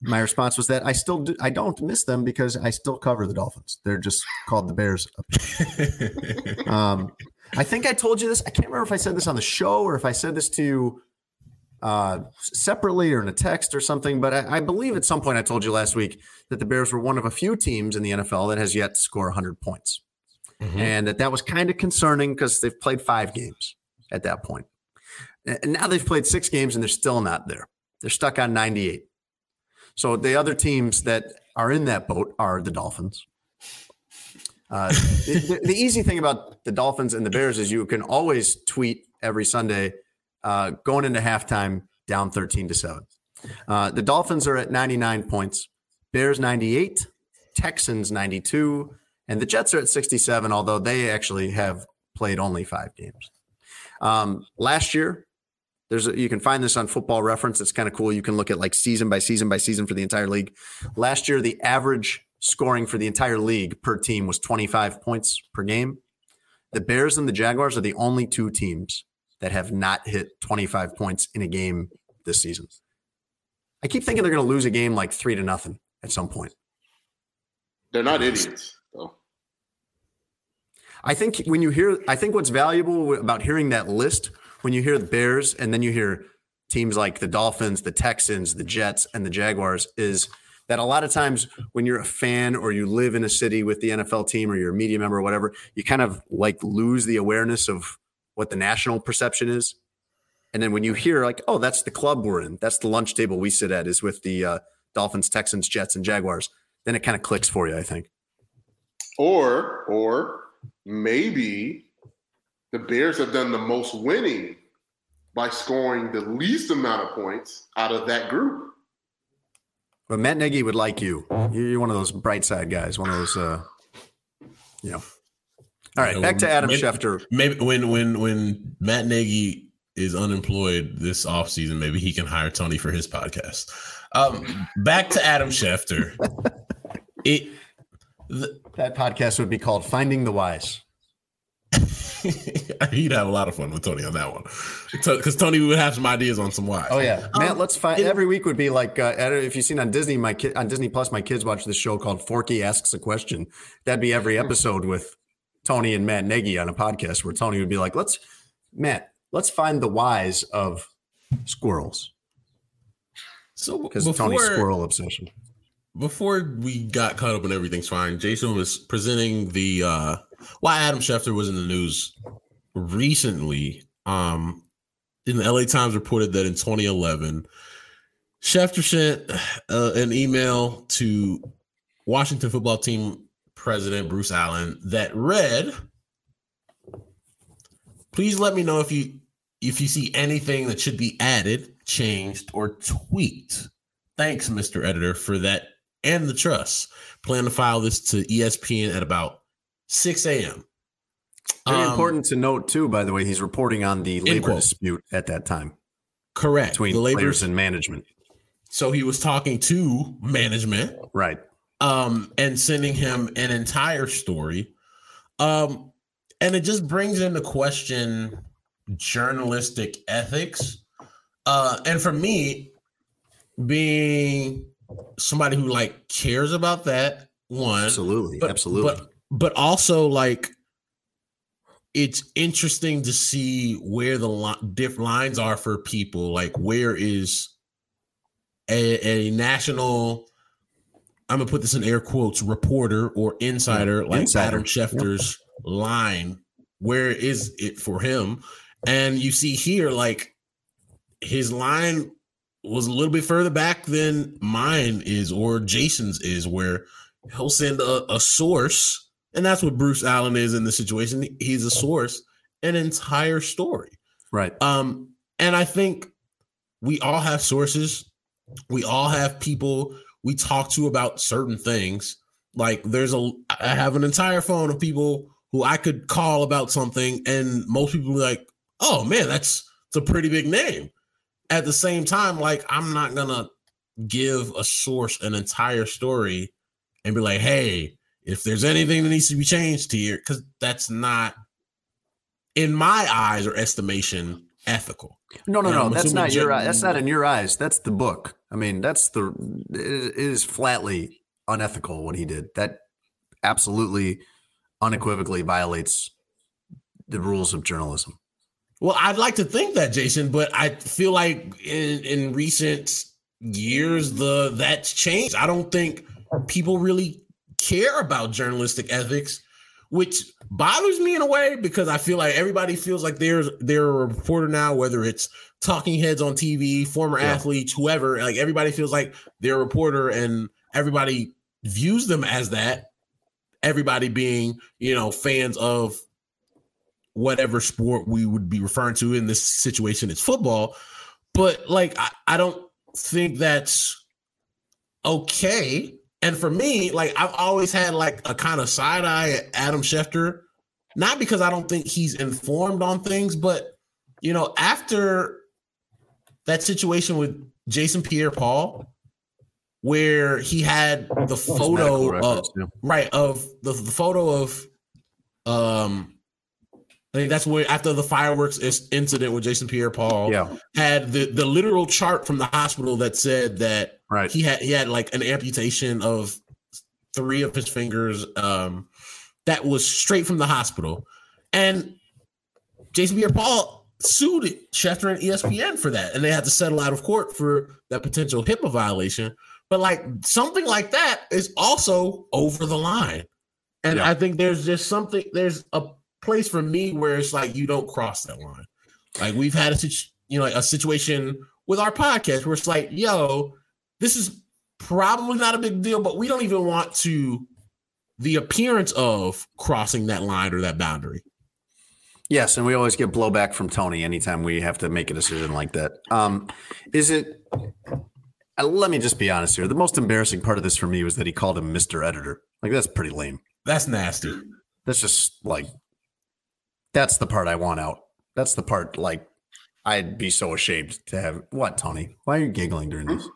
C: my response was that I still do, I don't miss them because I still cover the Dolphins. They're just called the Bears. um, I think I told you this. I can't remember if I said this on the show or if I said this to you uh, separately or in a text or something. But I, I believe at some point I told you last week that the Bears were one of a few teams in the NFL that has yet to score 100 points, and that that was kind of concerning because they've played five games at that point. And now they've played six games and they're still not there. They're stuck on 98. So the other teams that are in that boat are the Dolphins. Uh, the, the easy thing about the Dolphins and the Bears is you can always tweet every Sunday uh, going into halftime down 13 to 7. Uh, the Dolphins are at 99 points, Bears 98, Texans 92, And the Jets are at 67, although they actually have played only five games. Um, last year, there's a, you can find this on Football Reference. It's kind of cool. You can look at like season by season by season for the entire league. Last year, the average scoring for the entire league per team was 25 points per game. The Bears and the Jaguars are the only two teams that have not hit 25 points in a game this season. I keep thinking they're going to lose a game like three to nothing at some point.
G: They're not idiots, though.
C: I think when you hear, I think what's valuable about hearing that list when you hear the Bears and then you hear teams like the Dolphins, the Texans, the Jets, and the Jaguars is that a lot of times when you're a fan or you live in a city with the NFL team or you're a media member or whatever, you kind of like lose the awareness of what the national perception is. And then when you hear like, oh, that's the club we're in, that's the lunch table we sit at, is with the uh, Dolphins, Texans, Jets, and Jaguars, then it kind of clicks for you, I think.
G: Or, or maybe the Bears have done the most winning by scoring the least amount of points out of that group.
C: But Matt Nagy would like you. You're one of those bright side guys, one of those, uh, you know. All right, back to Adam
D: maybe,
C: Schefter.
D: Maybe when when when Matt Nagy is unemployed this offseason, maybe he can hire Tony for his podcast. Um, back to Adam Schefter. it
C: the, that podcast would be called "Finding the Whys."
D: He'd have a lot of fun with Tony on that one, because Tony would have some ideas on some why.
C: Oh yeah, um, Matt. Let's find every week would be like uh, if you've seen on Disney, my kid on Disney Plus, my kids watch this show called Forky Asks a Question. That'd be every episode with Tony and Matt Nagy on a podcast where Tony would be like, "Let's Matt, let's find the whys of squirrels."
D: So
C: because Tony's squirrel obsession.
D: Before we got caught up and everything's fine, Jason was presenting the uh why Adam Schefter was in the news recently. Um, in the LA Times reported that in 2011, Schefter sent uh, an email to Washington football team president Bruce Allen that read, "Please let me know if you if you see anything that should be added, changed, or tweaked. Thanks, Mr. Editor, for that and the trust. Plan to file this to ESPN at about 6 a.m.
C: Very um, important to note, too, by the way, he's reporting on the labor dispute at that time.
D: Correct.
C: Between the labor, players and management.
D: So he was talking to management.
C: Right.
D: Um, and sending him an entire story. Um, and it just brings into question journalistic ethics. Uh, and for me, being somebody who like cares about that one
C: absolutely but, absolutely
D: but but also like it's interesting to see where the li- different lines are for people. Like, where is a, a, national? I'm gonna put this in air quotes reporter or insider like insider. Adam Schefter's yeah. line. Where is it for him? And you see here, like his line was a little bit further back than mine is or Jason's is, where he'll send a, a source and that's what Bruce Allen is in the situation. He's a source, an entire story.
C: Right.
D: Um, and I think we all have sources. We all have people we talk to about certain things. Like there's a I have an entire phone of people who I could call about something, and most people are like, oh man, that's it's a pretty big name. At the same time, like I'm not gonna give a source an entire story and be like, hey, if there's anything that needs to be changed here, because that's not, in my eyes or estimation, ethical.
C: No, no, no. That's not your. That's not in your eyes. That's the book. I mean, that's the. It is flatly unethical what he did. That absolutely, unequivocally violates the rules of journalism.
D: Well, I'd like to think that, Jason, but I feel like in in recent years the that's changed. I don't think people really care about journalistic ethics, which bothers me in a way because I feel like everybody feels like they're they're a reporter now, whether it's talking heads on TV, former yeah. athletes, whoever. Like everybody feels like they're a reporter, and everybody views them as that. Everybody being, you know, fans of whatever sport we would be referring to in this situation, it's football. But like, I, I don't think that's okay And for me, like I've always had like a kind of side eye at Adam Schefter, not because I don't think he's informed on things, but you know, after that situation with Jason Pierre Paul, where he had the photo of, yeah. right of the, the photo of um I think that's where after the fireworks incident with Jason Pierre Paul
C: yeah.
D: had the, the literal chart from the hospital that said that
C: right.
D: he had he had like an amputation of three of his fingers um, that was straight from the hospital. And Jason Pierre Paul sued Schefter and ESPN for that. And they had to settle out of court for that potential HIPAA violation. But like something like that is also over the line. And yeah. I think there's just something, there's a place for me where it's like you don't cross that line. Like we've had a you know like a situation with our podcast where it's like, yo, this is probably not a big deal, but we don't even want to the appearance of crossing that line or that boundary.
C: Yes, and we always get blowback from Tony anytime we have to make a decision like that. Um, is it? Uh, let me just be honest here. The most embarrassing part of this for me was that he called him Mister Editor. Like that's pretty lame.
D: That's nasty.
C: That's just like that's the part I want out. That's the part like I'd be so ashamed to have. What, Tony? Why are you giggling during this?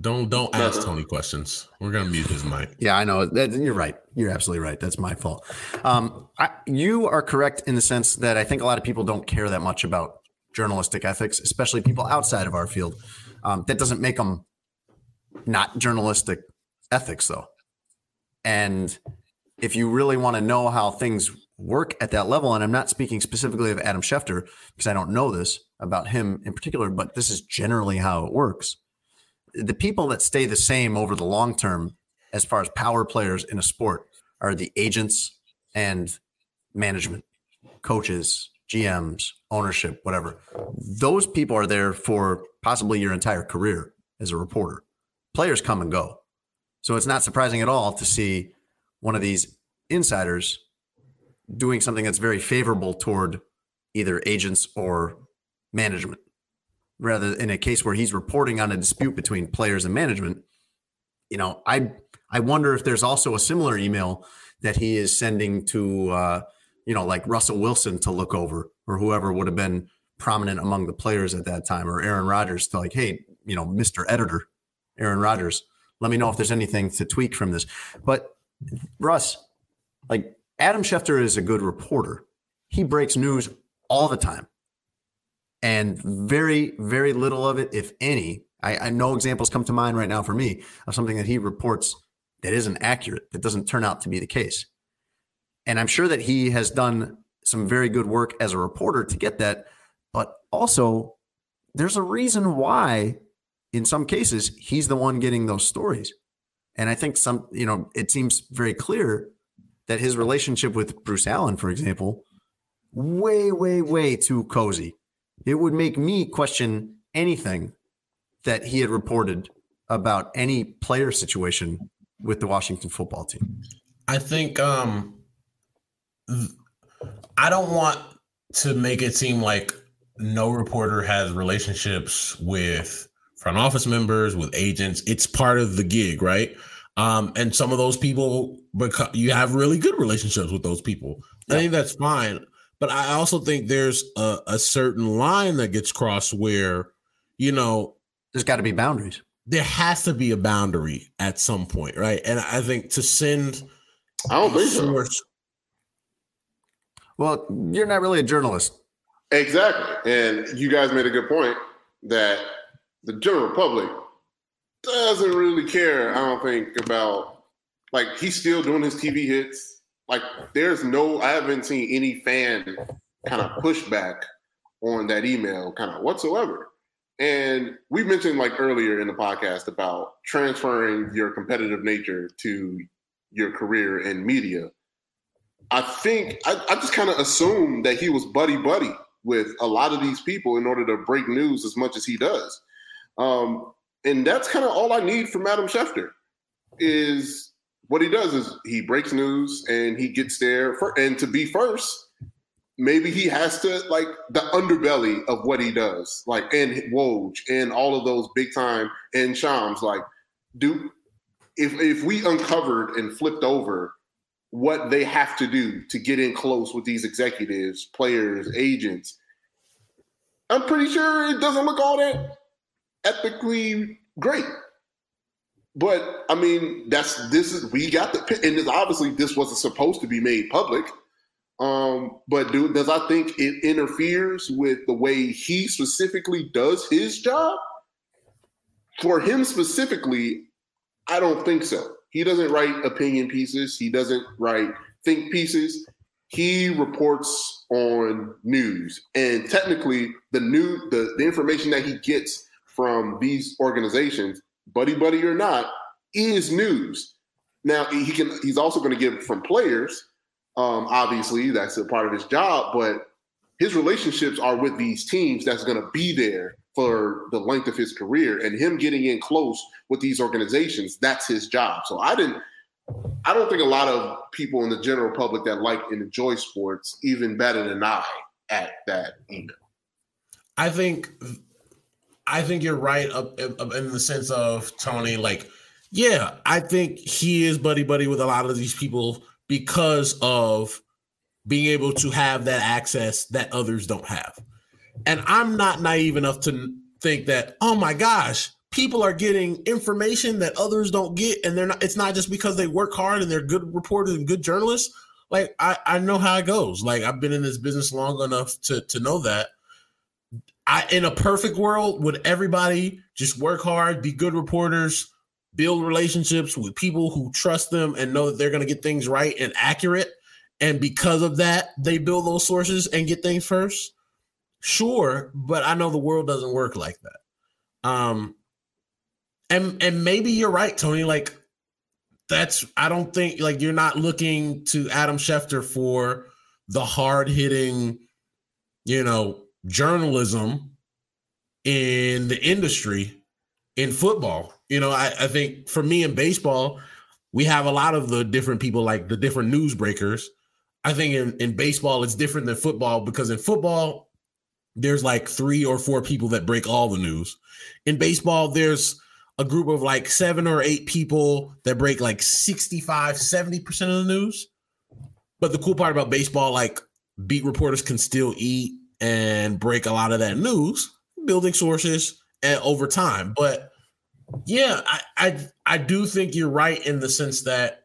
D: Don't don't ask Tony questions. We're gonna mute his mic.
C: Yeah, I know. You're right. You're absolutely right. That's my fault. Um, I, you are correct in the sense that I think a lot of people don't care that much about journalistic ethics, especially people outside of our field. Um, that doesn't make them not journalistic ethics, though. And if you really want to know how things work at that level, and I'm not speaking specifically of Adam Schefter because I don't know this about him in particular, but this is generally how it works. The people that stay the same over the long term, as far as power players in a sport, are the agents and management, coaches, GMs, ownership, whatever. Those people are there for possibly your entire career as a reporter. Players come and go. So it's not surprising at all to see one of these insiders doing something that's very favorable toward either agents or management. Rather, in a case where he's reporting on a dispute between players and management, you know, I I wonder if there's also a similar email that he is sending to, uh, you know, like Russell Wilson to look over or whoever would have been prominent among the players at that time, or Aaron Rodgers to like, hey, you know, Mr. Editor, Aaron Rodgers, let me know if there's anything to tweak from this. But Russ, like Adam Schefter is a good reporter. He breaks news all the time. And very, very little of it, if any, I, I know examples come to mind right now for me of something that he reports that isn't accurate, that doesn't turn out to be the case. And I'm sure that he has done some very good work as a reporter to get that. But also, there's a reason why, in some cases, he's the one getting those stories. And I think some, you know, it seems very clear that his relationship with Bruce Allen, for example, way, way, way too cozy. It would make me question anything that he had reported about any player situation with the Washington football team.
D: I think um I don't want to make it seem like no reporter has relationships with front office members, with agents. It's part of the gig, right? Um, and some of those people, because you have really good relationships with those people. Yeah. I think that's fine. But I also think there's a, a certain line that gets crossed where, you know,
C: there's got to be boundaries.
D: There has to be a boundary at some point, right? And I think to send,
A: I don't think so.
C: Well, you're not really a journalist.
A: Exactly. And you guys made a good point that the general public doesn't really care, I don't think, about like he's still doing his TV hits. Like there's no I haven't seen any fan kind of pushback on that email kind of whatsoever. And we mentioned like earlier in the podcast about transferring your competitive nature to your career in media. I think I, I just kind of assumed that he was buddy buddy with a lot of these people in order to break news as much as he does. Um, and that's kind of all I need from Adam Schefter is what he does is he breaks news and he gets there for, and to be first, maybe he has to like the underbelly of what he does, like and Woj and all of those big time and Shams, like do if if we uncovered and flipped over what they have to do to get in close with these executives, players, agents, I'm pretty sure it doesn't look all that ethically great. But I mean, that's this is we got the and this, obviously this wasn't supposed to be made public. Um, but do does I think it interferes with the way he specifically does his job? For him specifically, I don't think so. He doesn't write opinion pieces. He doesn't write think pieces. He reports on news, and technically, the new the, the information that he gets from these organizations, buddy buddy or not, is news. Now he can. He's also going to get from players. Um, obviously, that's a part of his job, but his relationships are with these teams that's going to be there for the length of his career and him getting in close with these organizations that's his job so i didn't i don't think a lot of people in the general public that like and enjoy sports even better than i at that either
D: i think i think you're right up in the sense of tony like yeah i think he is buddy buddy with a lot of these people because of being able to have that access that others don't have and I'm not naive enough to think that, oh my gosh, people are getting information that others don't get. And they're not, it's not just because they work hard and they're good reporters and good journalists. Like I, I know how it goes. Like I've been in this business long enough to to know that. I in a perfect world, would everybody just work hard, be good reporters, build relationships with people who trust them and know that they're gonna get things right and accurate. And because of that, they build those sources and get things first. Sure, but I know the world doesn't work like that. Um and and maybe you're right, Tony. Like that's I don't think like you're not looking to Adam Schefter for the hard hitting, you know, journalism in the industry in football. You know, I, I think for me in baseball, we have a lot of the different people like the different news breakers. I think in, in baseball it's different than football because in football there's like three or four people that break all the news. In baseball, there's a group of like seven or eight people that break like 65, 70% of the news. But the cool part about baseball, like beat reporters can still eat and break a lot of that news, building sources and over time. But yeah, I, I I do think you're right in the sense that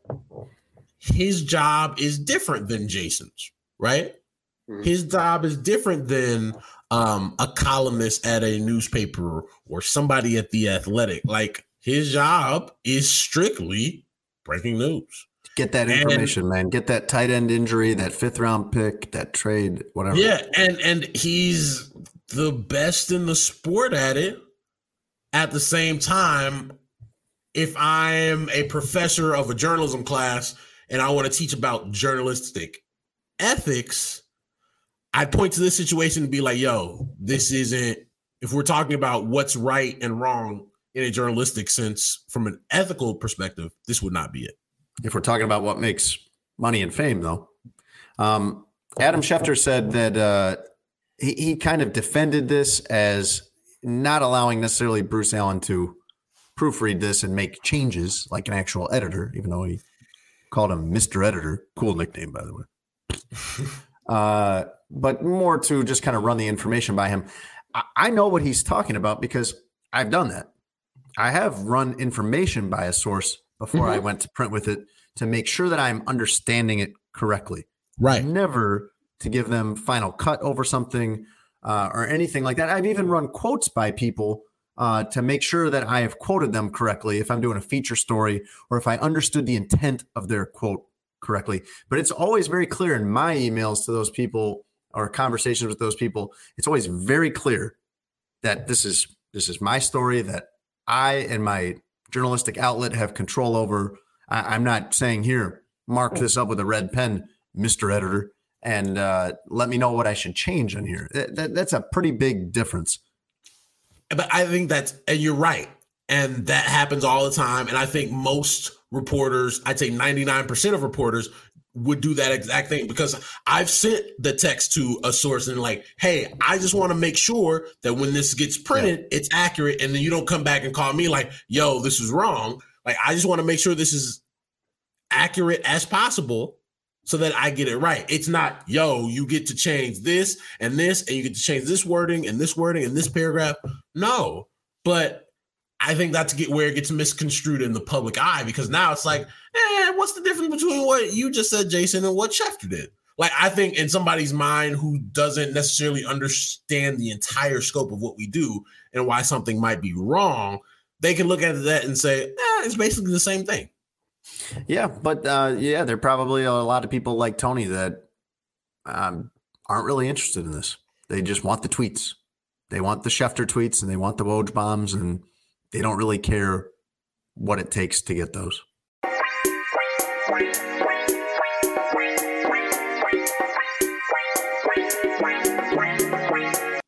D: his job is different than Jason's, right? Mm-hmm. His job is different than um, a columnist at a newspaper or somebody at the athletic. Like his job is strictly breaking news.
C: Get that information, and, man. Get that tight end injury, that fifth round pick, that trade, whatever.
D: Yeah, and and he's the best in the sport at it. At the same time, if I am a professor of a journalism class and I want to teach about journalistic ethics, I'd point to this situation and be like, yo, this isn't, if we're talking about what's right and wrong in a journalistic sense from an ethical perspective, this would not be it.
C: If we're talking about what makes money and fame, though, um, Adam Schefter said that uh, he, he kind of defended this as not allowing necessarily Bruce Allen to proofread this and make changes like an actual editor, even though he called him Mr. Editor. Cool nickname, by the way. uh, but more to just kind of run the information by him. I, I know what he's talking about because I've done that. I have run information by a source before mm-hmm. I went to print with it to make sure that I'm understanding it correctly.
D: Right.
C: Never to give them final cut over something uh, or anything like that. I've even run quotes by people uh, to make sure that I have quoted them correctly if I'm doing a feature story or if I understood the intent of their quote correctly. But it's always very clear in my emails to those people or conversations with those people, it's always very clear that this is this is my story that I and my journalistic outlet have control over. I, am not saying here, mark this up with a red pen, Mister Editor, and uh, let me know what I should change on here. That, that, that's a pretty big difference.
D: But I think that's and you're right, and that happens all the time. And I think most reporters, I'd say 99% of reporters would do that exact thing because I've sent the text to a source and like, hey, I just want to make sure that when this gets printed, yeah. it's accurate, and then you don't come back and call me like, yo, this is wrong. Like I just want to make sure this is accurate as possible so that I get it right. It's not, yo, you get to change this and this, and you get to change this wording and this wording and this paragraph. No, but I think that's get where it gets misconstrued in the public eye because now it's like, eh, what's the difference between what you just said, Jason, and what Schefter did? Like, I think in somebody's mind who doesn't necessarily understand the entire scope of what we do and why something might be wrong, they can look at that and say, eh, it's basically the same thing.
C: Yeah, but uh, yeah, there are probably a lot of people like Tony that um, aren't really interested in this. They just want the tweets. They want the Schefter tweets and they want the Woj bombs, and they don't really care what it takes to get those.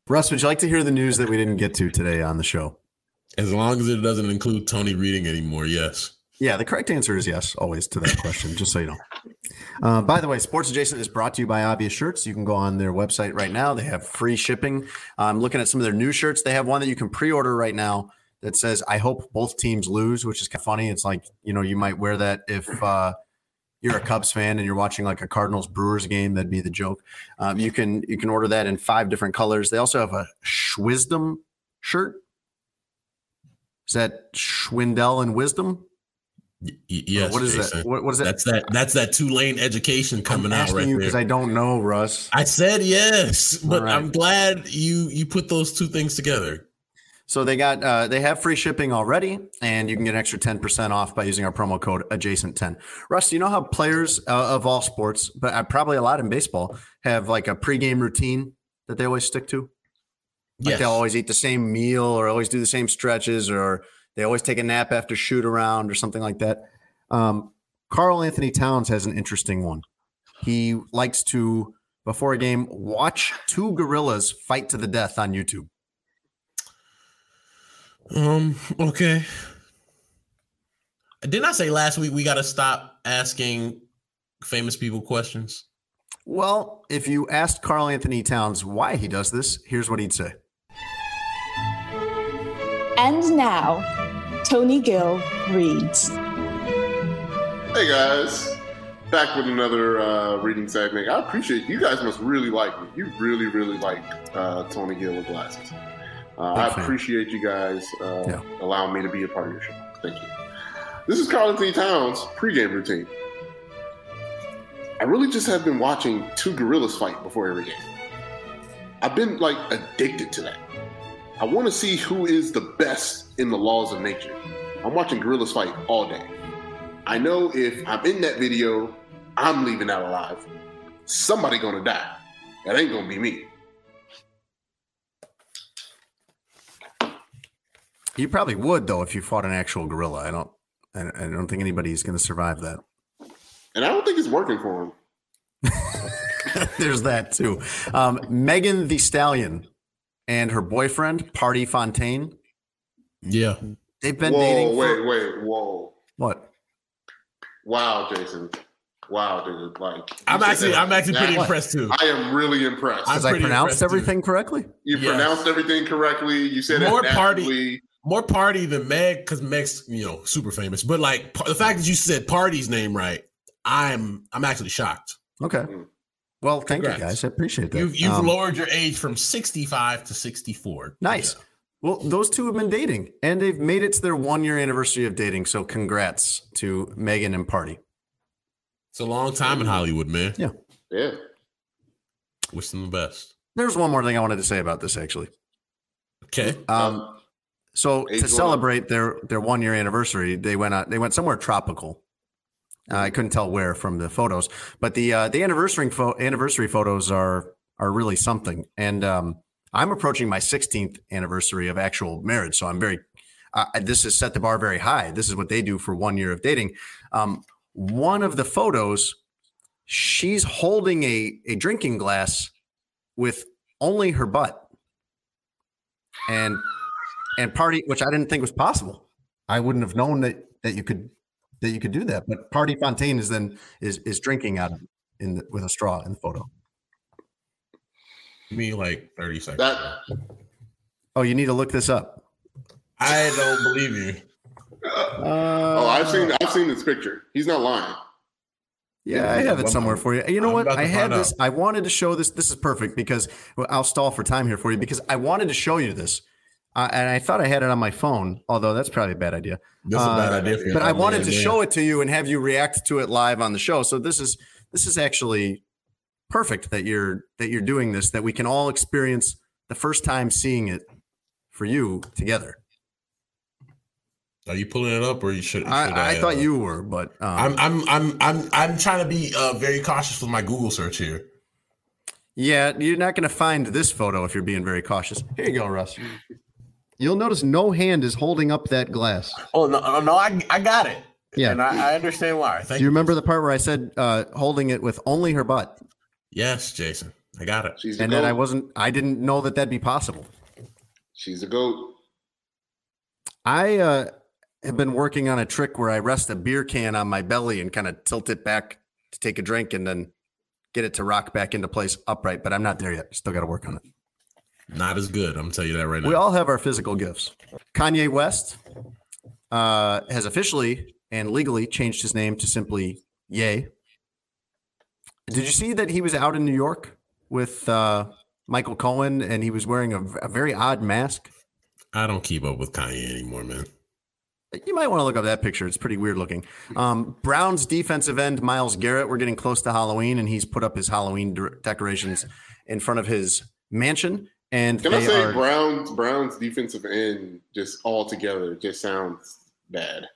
C: Russ, would you like to hear the news that we didn't get to today on the show?
D: As long as it doesn't include Tony reading anymore, yes.
C: Yeah, the correct answer is yes, always to that question, just so you know. Uh, by the way, Sports Adjacent is brought to you by Obvious Shirts. You can go on their website right now. They have free shipping. I'm looking at some of their new shirts. They have one that you can pre order right now that says, I hope both teams lose, which is kind of funny. It's like, you know, you might wear that if uh, you're a Cubs fan and you're watching like a Cardinals Brewers game, that'd be the joke. Um, you can you can order that in five different colors. They also have a Schwisdom shirt. Is that Schwindel and Wisdom?
D: Y- yes.
C: what is
D: Jason.
C: that? What, what is that?
D: That's that. That's that two lane education coming out right
C: because
D: there.
C: I don't know, Russ.
D: I said yes, but
C: right.
D: I'm glad you you put those two things together.
C: So they got uh, they have free shipping already, and you can get an extra ten percent off by using our promo code adjacent ten. Russ, you know how players uh, of all sports, but uh, probably a lot in baseball, have like a pregame routine that they always stick to. Like
D: Yes.
C: they'll always eat the same meal, or always do the same stretches, or they always take a nap after shoot around, or something like that. Um, Karl-Anthony Towns has an interesting one. He likes to before a game watch two gorillas fight to the death on YouTube.
D: Um. Okay. Didn't I say last week we got to stop asking famous people questions?
C: Well, if you asked Karl-Anthony Towns why he does this, here's what he'd say.
F: And now, Tony Gill reads.
G: Hey guys, back with another uh, reading segment. I appreciate you guys. Must really like me. You really, really like uh, Tony Gill with glasses. Uh, I
C: fan.
G: appreciate you guys uh,
C: Yeah.
G: allowing me to be a part of your show. Thank you. This is Karl-Anthony Towns pregame routine. I really just have been watching two gorillas fight before every game. I've been like addicted to that. I want to see who is the best in the laws of nature. I'm watching gorillas fight all day. I know if I'm in that video, I'm leaving out alive. Somebody gonna die. That ain't gonna be me.
C: You probably would though if you fought an actual gorilla. I don't. I I don't think anybody's going to survive that.
G: And I don't think it's working for him.
C: There's that too. Um, Megan Thee Stallion and her boyfriend Pardi Fontaine.
D: Yeah.
C: They've been
G: whoa,
C: dating.
G: wait,
C: for,
G: wait, whoa.
C: What?
G: Wow, Jason. Wow, dude. Like
D: I'm actually
G: that-
D: I'm actually pretty
G: that-
D: impressed too.
G: I am really impressed.
D: I'm
C: Because I pronounced
D: impressed, too.
C: everything correctly.
G: you
D: Yes.
G: pronounced everything correctly. You said
D: More
G: it
D: party-
G: naturally.
D: More Pardi than Meg because Meg's you know super famous, but like p- the fact that you said Pardi's name right, I'm I'm actually shocked.
C: Okay. Well, thank you guys. I appreciate that.
D: You've you've
C: Um,
D: lowered your age from 65 to 64.
C: Nice. Well, those two have been dating, and they've made it to their one year anniversary of dating. So, congrats to Megan and Pardi.
D: It's a long time in Hollywood, man.
C: Yeah.
G: Yeah.
D: Wish them the best.
C: There's one more thing I wanted to say about this, actually.
D: Okay.
C: Um, so
G: Age
C: to celebrate their their one year anniversary, they went out, they went somewhere tropical. Uh, I couldn't tell where from the photos, but the uh, the anniversary pho- anniversary photos are are really something. And um, I'm approaching my 16th anniversary of actual marriage, so I'm very. Uh, this has set the bar very high. This is what they do for one year of dating. Um, one of the photos, she's holding a a drinking glass with only her butt, and and party, which I didn't think was possible. I wouldn't have known that that you could that you could do that. But Pardi Fontaine is then is is drinking out of in the, with a straw in the photo.
D: Give me like 30 seconds.
G: That
C: Oh, you need to look this up.
D: I don't believe you.
G: Uh, oh, I've seen I've seen this picture. He's not lying.
C: Yeah, I have it somewhere for you. You know what? I had this. I wanted to show this. This is perfect because well, I'll stall for time here for you because I wanted to show you this, uh, and I thought I had it on my phone. Although that's probably a bad idea.
D: That's uh, a bad idea.
C: but I wanted to show it to you and have you react to it live on the show. So this is this is actually perfect that you're that you're doing this. That we can all experience the first time seeing it for you together.
D: Are you pulling it up, or you should? should
C: I, I, I thought you were, but
D: um, I'm I'm I'm I'm I'm trying to be uh, very cautious with my Google search here.
C: Yeah, you're not going to find this photo if you're being very cautious. Here you go, Russ. You'll notice no hand is holding up that glass.
D: Oh no, no, I I got it.
C: Yeah,
D: and I, I understand why. Thank
C: Do you remember the part where I said uh, holding it with only her butt?
D: Yes, Jason, I got it.
G: She's
C: and then I wasn't. I didn't know that that'd be possible.
G: She's a goat.
C: I uh, have been working on a trick where I rest a beer can on my belly and kind of tilt it back to take a drink and then get it to rock back into place upright. But I'm not there yet. Still got to work on it.
D: Not as good. I'm gonna tell you that right now.
C: We all have our physical gifts. Kanye West uh, has officially and legally changed his name to simply Ye. Did you see that he was out in New York with uh, Michael Cohen and he was wearing a, a very odd mask?
D: I don't keep up with Kanye anymore, man.
C: You might want to look up that picture. It's pretty weird looking. Um, Browns defensive end Myles Garrett. We're getting close to Halloween, and he's put up his Halloween de- decorations in front of his mansion. And
G: can I say are, Browns Browns defensive end just all together just sounds bad.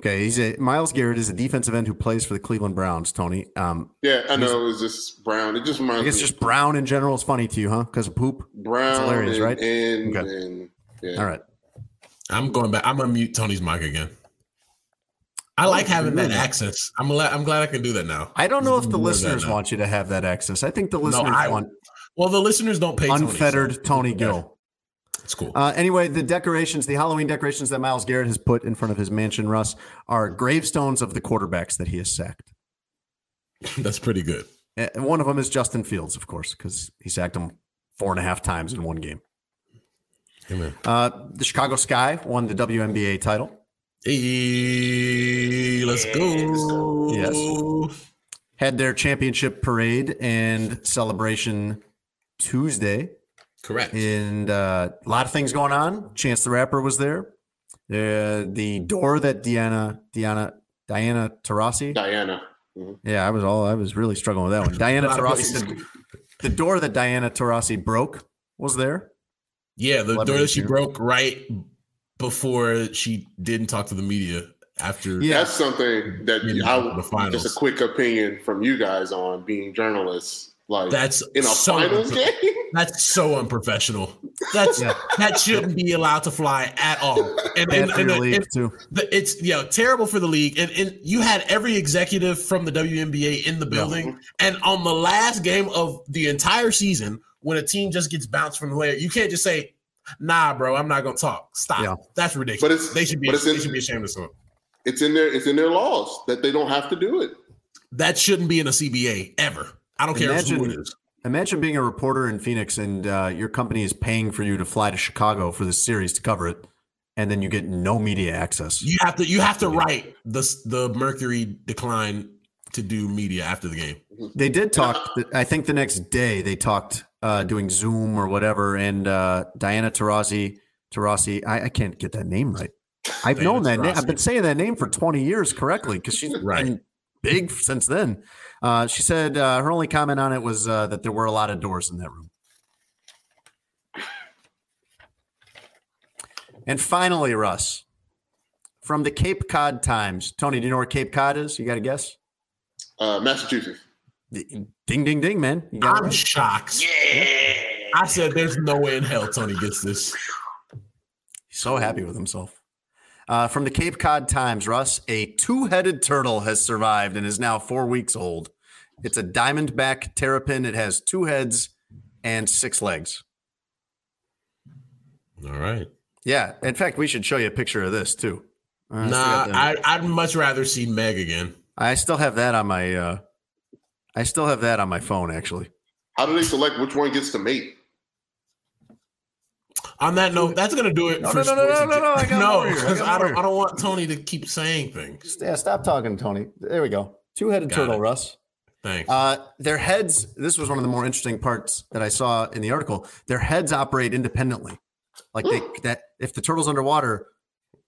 C: Okay, he's a Myles Garrett is a defensive end who plays for the Cleveland Browns. Tony. Um,
G: yeah, I know it was just Brown. It just reminds.
C: I guess just Brown in general is funny to you, huh? Because of poop.
G: Brown, it's hilarious, and, right? And, okay. and
C: yeah. All right.
D: I'm going back. I'm gonna mute Tony's mic again. I like having that access. I'm glad. I'm glad I can do that now.
C: I don't know if the listeners want you to have that access. I think the listeners no, I, want.
D: Well, the listeners don't pay
C: unfettered Tony, so. Tony Gill.
D: It's cool.
C: Uh, anyway, the decorations, the Halloween decorations that Myles Garrett has put in front of his mansion, Russ, are gravestones of the quarterbacks that he has sacked.
D: That's pretty good.
C: And one of them is Justin Fields, of course, because he sacked him four and a half times in one game.
D: Amen.
C: Uh, the Chicago Sky won the WNBA title.
D: Hey, let's go.
C: Yes. Had their championship parade and celebration Tuesday.
D: Correct.
C: And uh, a lot of things going on. Chance the Rapper was there. Uh, the door that Diana, Diana, Diana Taurasi.
G: Diana.
C: Mm-hmm. Yeah, I was all I was really struggling with that one. Diana Taurasi. the door that Diana Taurasi broke was there.
D: Yeah, the door that she broke right before she didn't talk to the media after.
G: Yeah, that's something that I would, just a quick opinion from you guys on being journalists. Like
D: that's
G: in a
D: so
G: finals game.
D: That's so unprofessional. That's yeah. that shouldn't be allowed to fly at all.
C: And, and, and, and league too.
D: The, it's you know terrible for the league. And, and you had every executive from the WNBA in the building. Yeah. And on the last game of the entire season, when a team just gets bounced from the way, you can't just say, "Nah, bro, I'm not gonna talk." Stop. Yeah. That's ridiculous. But it's, they should be. They in, should be ashamed of something.
G: It's in their. It's in their laws that they don't have to do it.
D: That shouldn't be in a CBA ever. I don't imagine, care who it is.
C: Imagine being a reporter in Phoenix and uh, your company is paying for you to fly to Chicago for this series to cover it, and then you get no media access.
D: You have to. You have to write the the Mercury decline to do media after the game.
C: They did talk. I think the next day they talked uh, doing Zoom or whatever, and uh, Diana Taurasi. Taurasi, I, I, can't get that name right. I've Diana known that name. I've been saying that name for 20 years correctly because she's right. been big since then. Uh, she said uh, her only comment on it was uh, that there were a lot of doors in that room. And finally, Russ, from the Cape Cod Times. Tony, do you know where Cape Cod is? You got a guess?
G: Uh, Massachusetts.
C: Ding, ding, ding, man.
D: I'm right. shocked. Yeah. I said there's no way in hell Tony gets this.
C: He's so happy with himself. Uh, from the Cape Cod Times, Russ, a two headed turtle has survived and is now four weeks old. It's a diamondback terrapin. It has two heads and six legs.
D: All right.
C: Yeah. In fact, we should show you a picture of this too.
D: Uh, nah, I, I'd much rather see Meg again.
C: I still have that on my. Uh, I still have that on my phone, actually.
G: How do they select which one gets to mate?
D: On that note, that's gonna do it.
C: No, no, no, no, no, no, no, I got
D: no,
C: more here. I
D: I, don't. I don't want Tony to keep saying things.
C: Yeah, stop talking, Tony. There we go. Two headed
D: Got
C: turtle,
D: it.
C: Russ.
D: Thanks.
C: Uh, their heads, this was one of the more interesting parts that I saw in the article. Their heads operate independently. Like they, that if the turtle's underwater,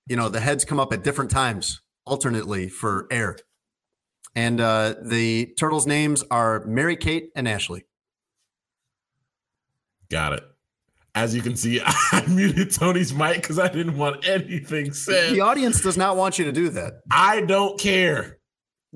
C: you know, the heads come up at different times alternately for air. And uh, the turtles' names are Mary Kate and Ashley.
D: Got it. As you can see, I muted Tony's mic because I didn't want anything said.
C: The audience does not want you to do that.
D: I don't care.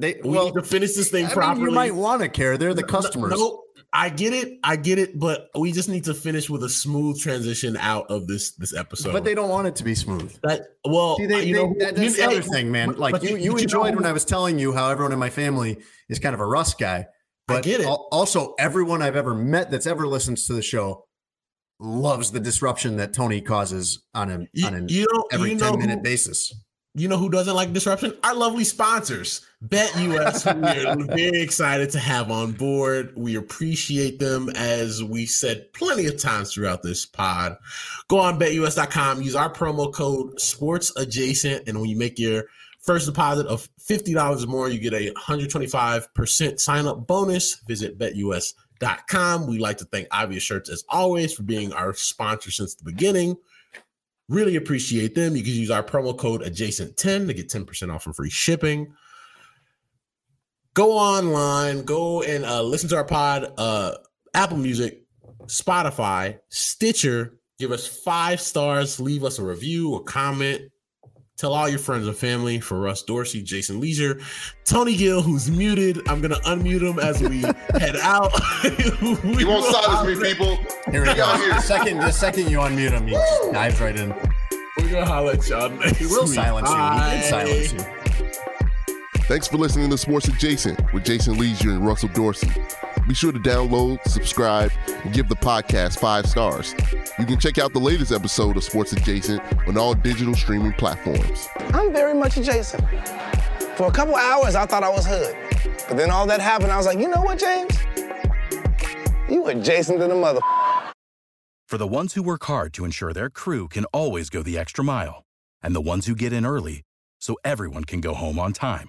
C: They
D: We
C: well,
D: need to finish this thing
C: I mean,
D: properly.
C: you might want to care. They're the customers.
D: No, I get it. I get it. But we just need to finish with a smooth transition out of this this episode.
C: But they don't want it to be smooth.
D: That well,
C: See, they,
D: you
C: they-
D: know,
C: that- that's the other thing, man. Like
D: but
C: you, you enjoyed
D: know-
C: when I was telling you how everyone in my family is kind of a Russ guy. But
D: get it.
C: Also, everyone I've ever met that's ever listens to the show loves the disruption that Tony causes on a
D: You-
C: on an
D: you know-
C: every
D: you
C: ten minute
D: who-
C: basis.
D: You know who doesn't like disruption? Our lovely sponsors, BetUS. we are very excited to have on board. We appreciate them as we said plenty of times throughout this pod. Go on betus.com, use our promo code sports adjacent, and when you make your first deposit of $50 or more, you get a 125% sign up bonus. Visit betus.com. We like to thank Obvious Shirts as always for being our sponsor since the beginning. Really appreciate them. You can use our promo code adjacent10 to get 10% off and free shipping. Go online, go and uh, listen to our pod, uh, Apple Music, Spotify, Stitcher. Give us five stars, leave us a review, a comment. Tell all your friends and family for Russ Dorsey, Jason Lieser, Tony Gill, who's muted. I'm gonna unmute him as we head out.
G: You won't silence me, people.
C: Here we
G: We
C: go.
G: here.
C: The second, the second you unmute him, he just dives right in.
D: We're gonna holler at y'all
C: He will
D: week.
C: silence you. He
D: Bye.
C: did silence you.
H: Thanks for listening to Sports Adjacent with Jason Lieser and Russell Dorsey. Be sure to download, subscribe, and give the podcast five stars. You can check out the latest episode of Sports Adjacent on all digital streaming platforms.
B: I'm very much adjacent. For a couple hours, I thought I was hood. But then all that happened, I was like, you know what, James? You adjacent to the mother.
J: For the ones who work hard to ensure their crew can always go the extra mile, and the ones who get in early so everyone can go home on time,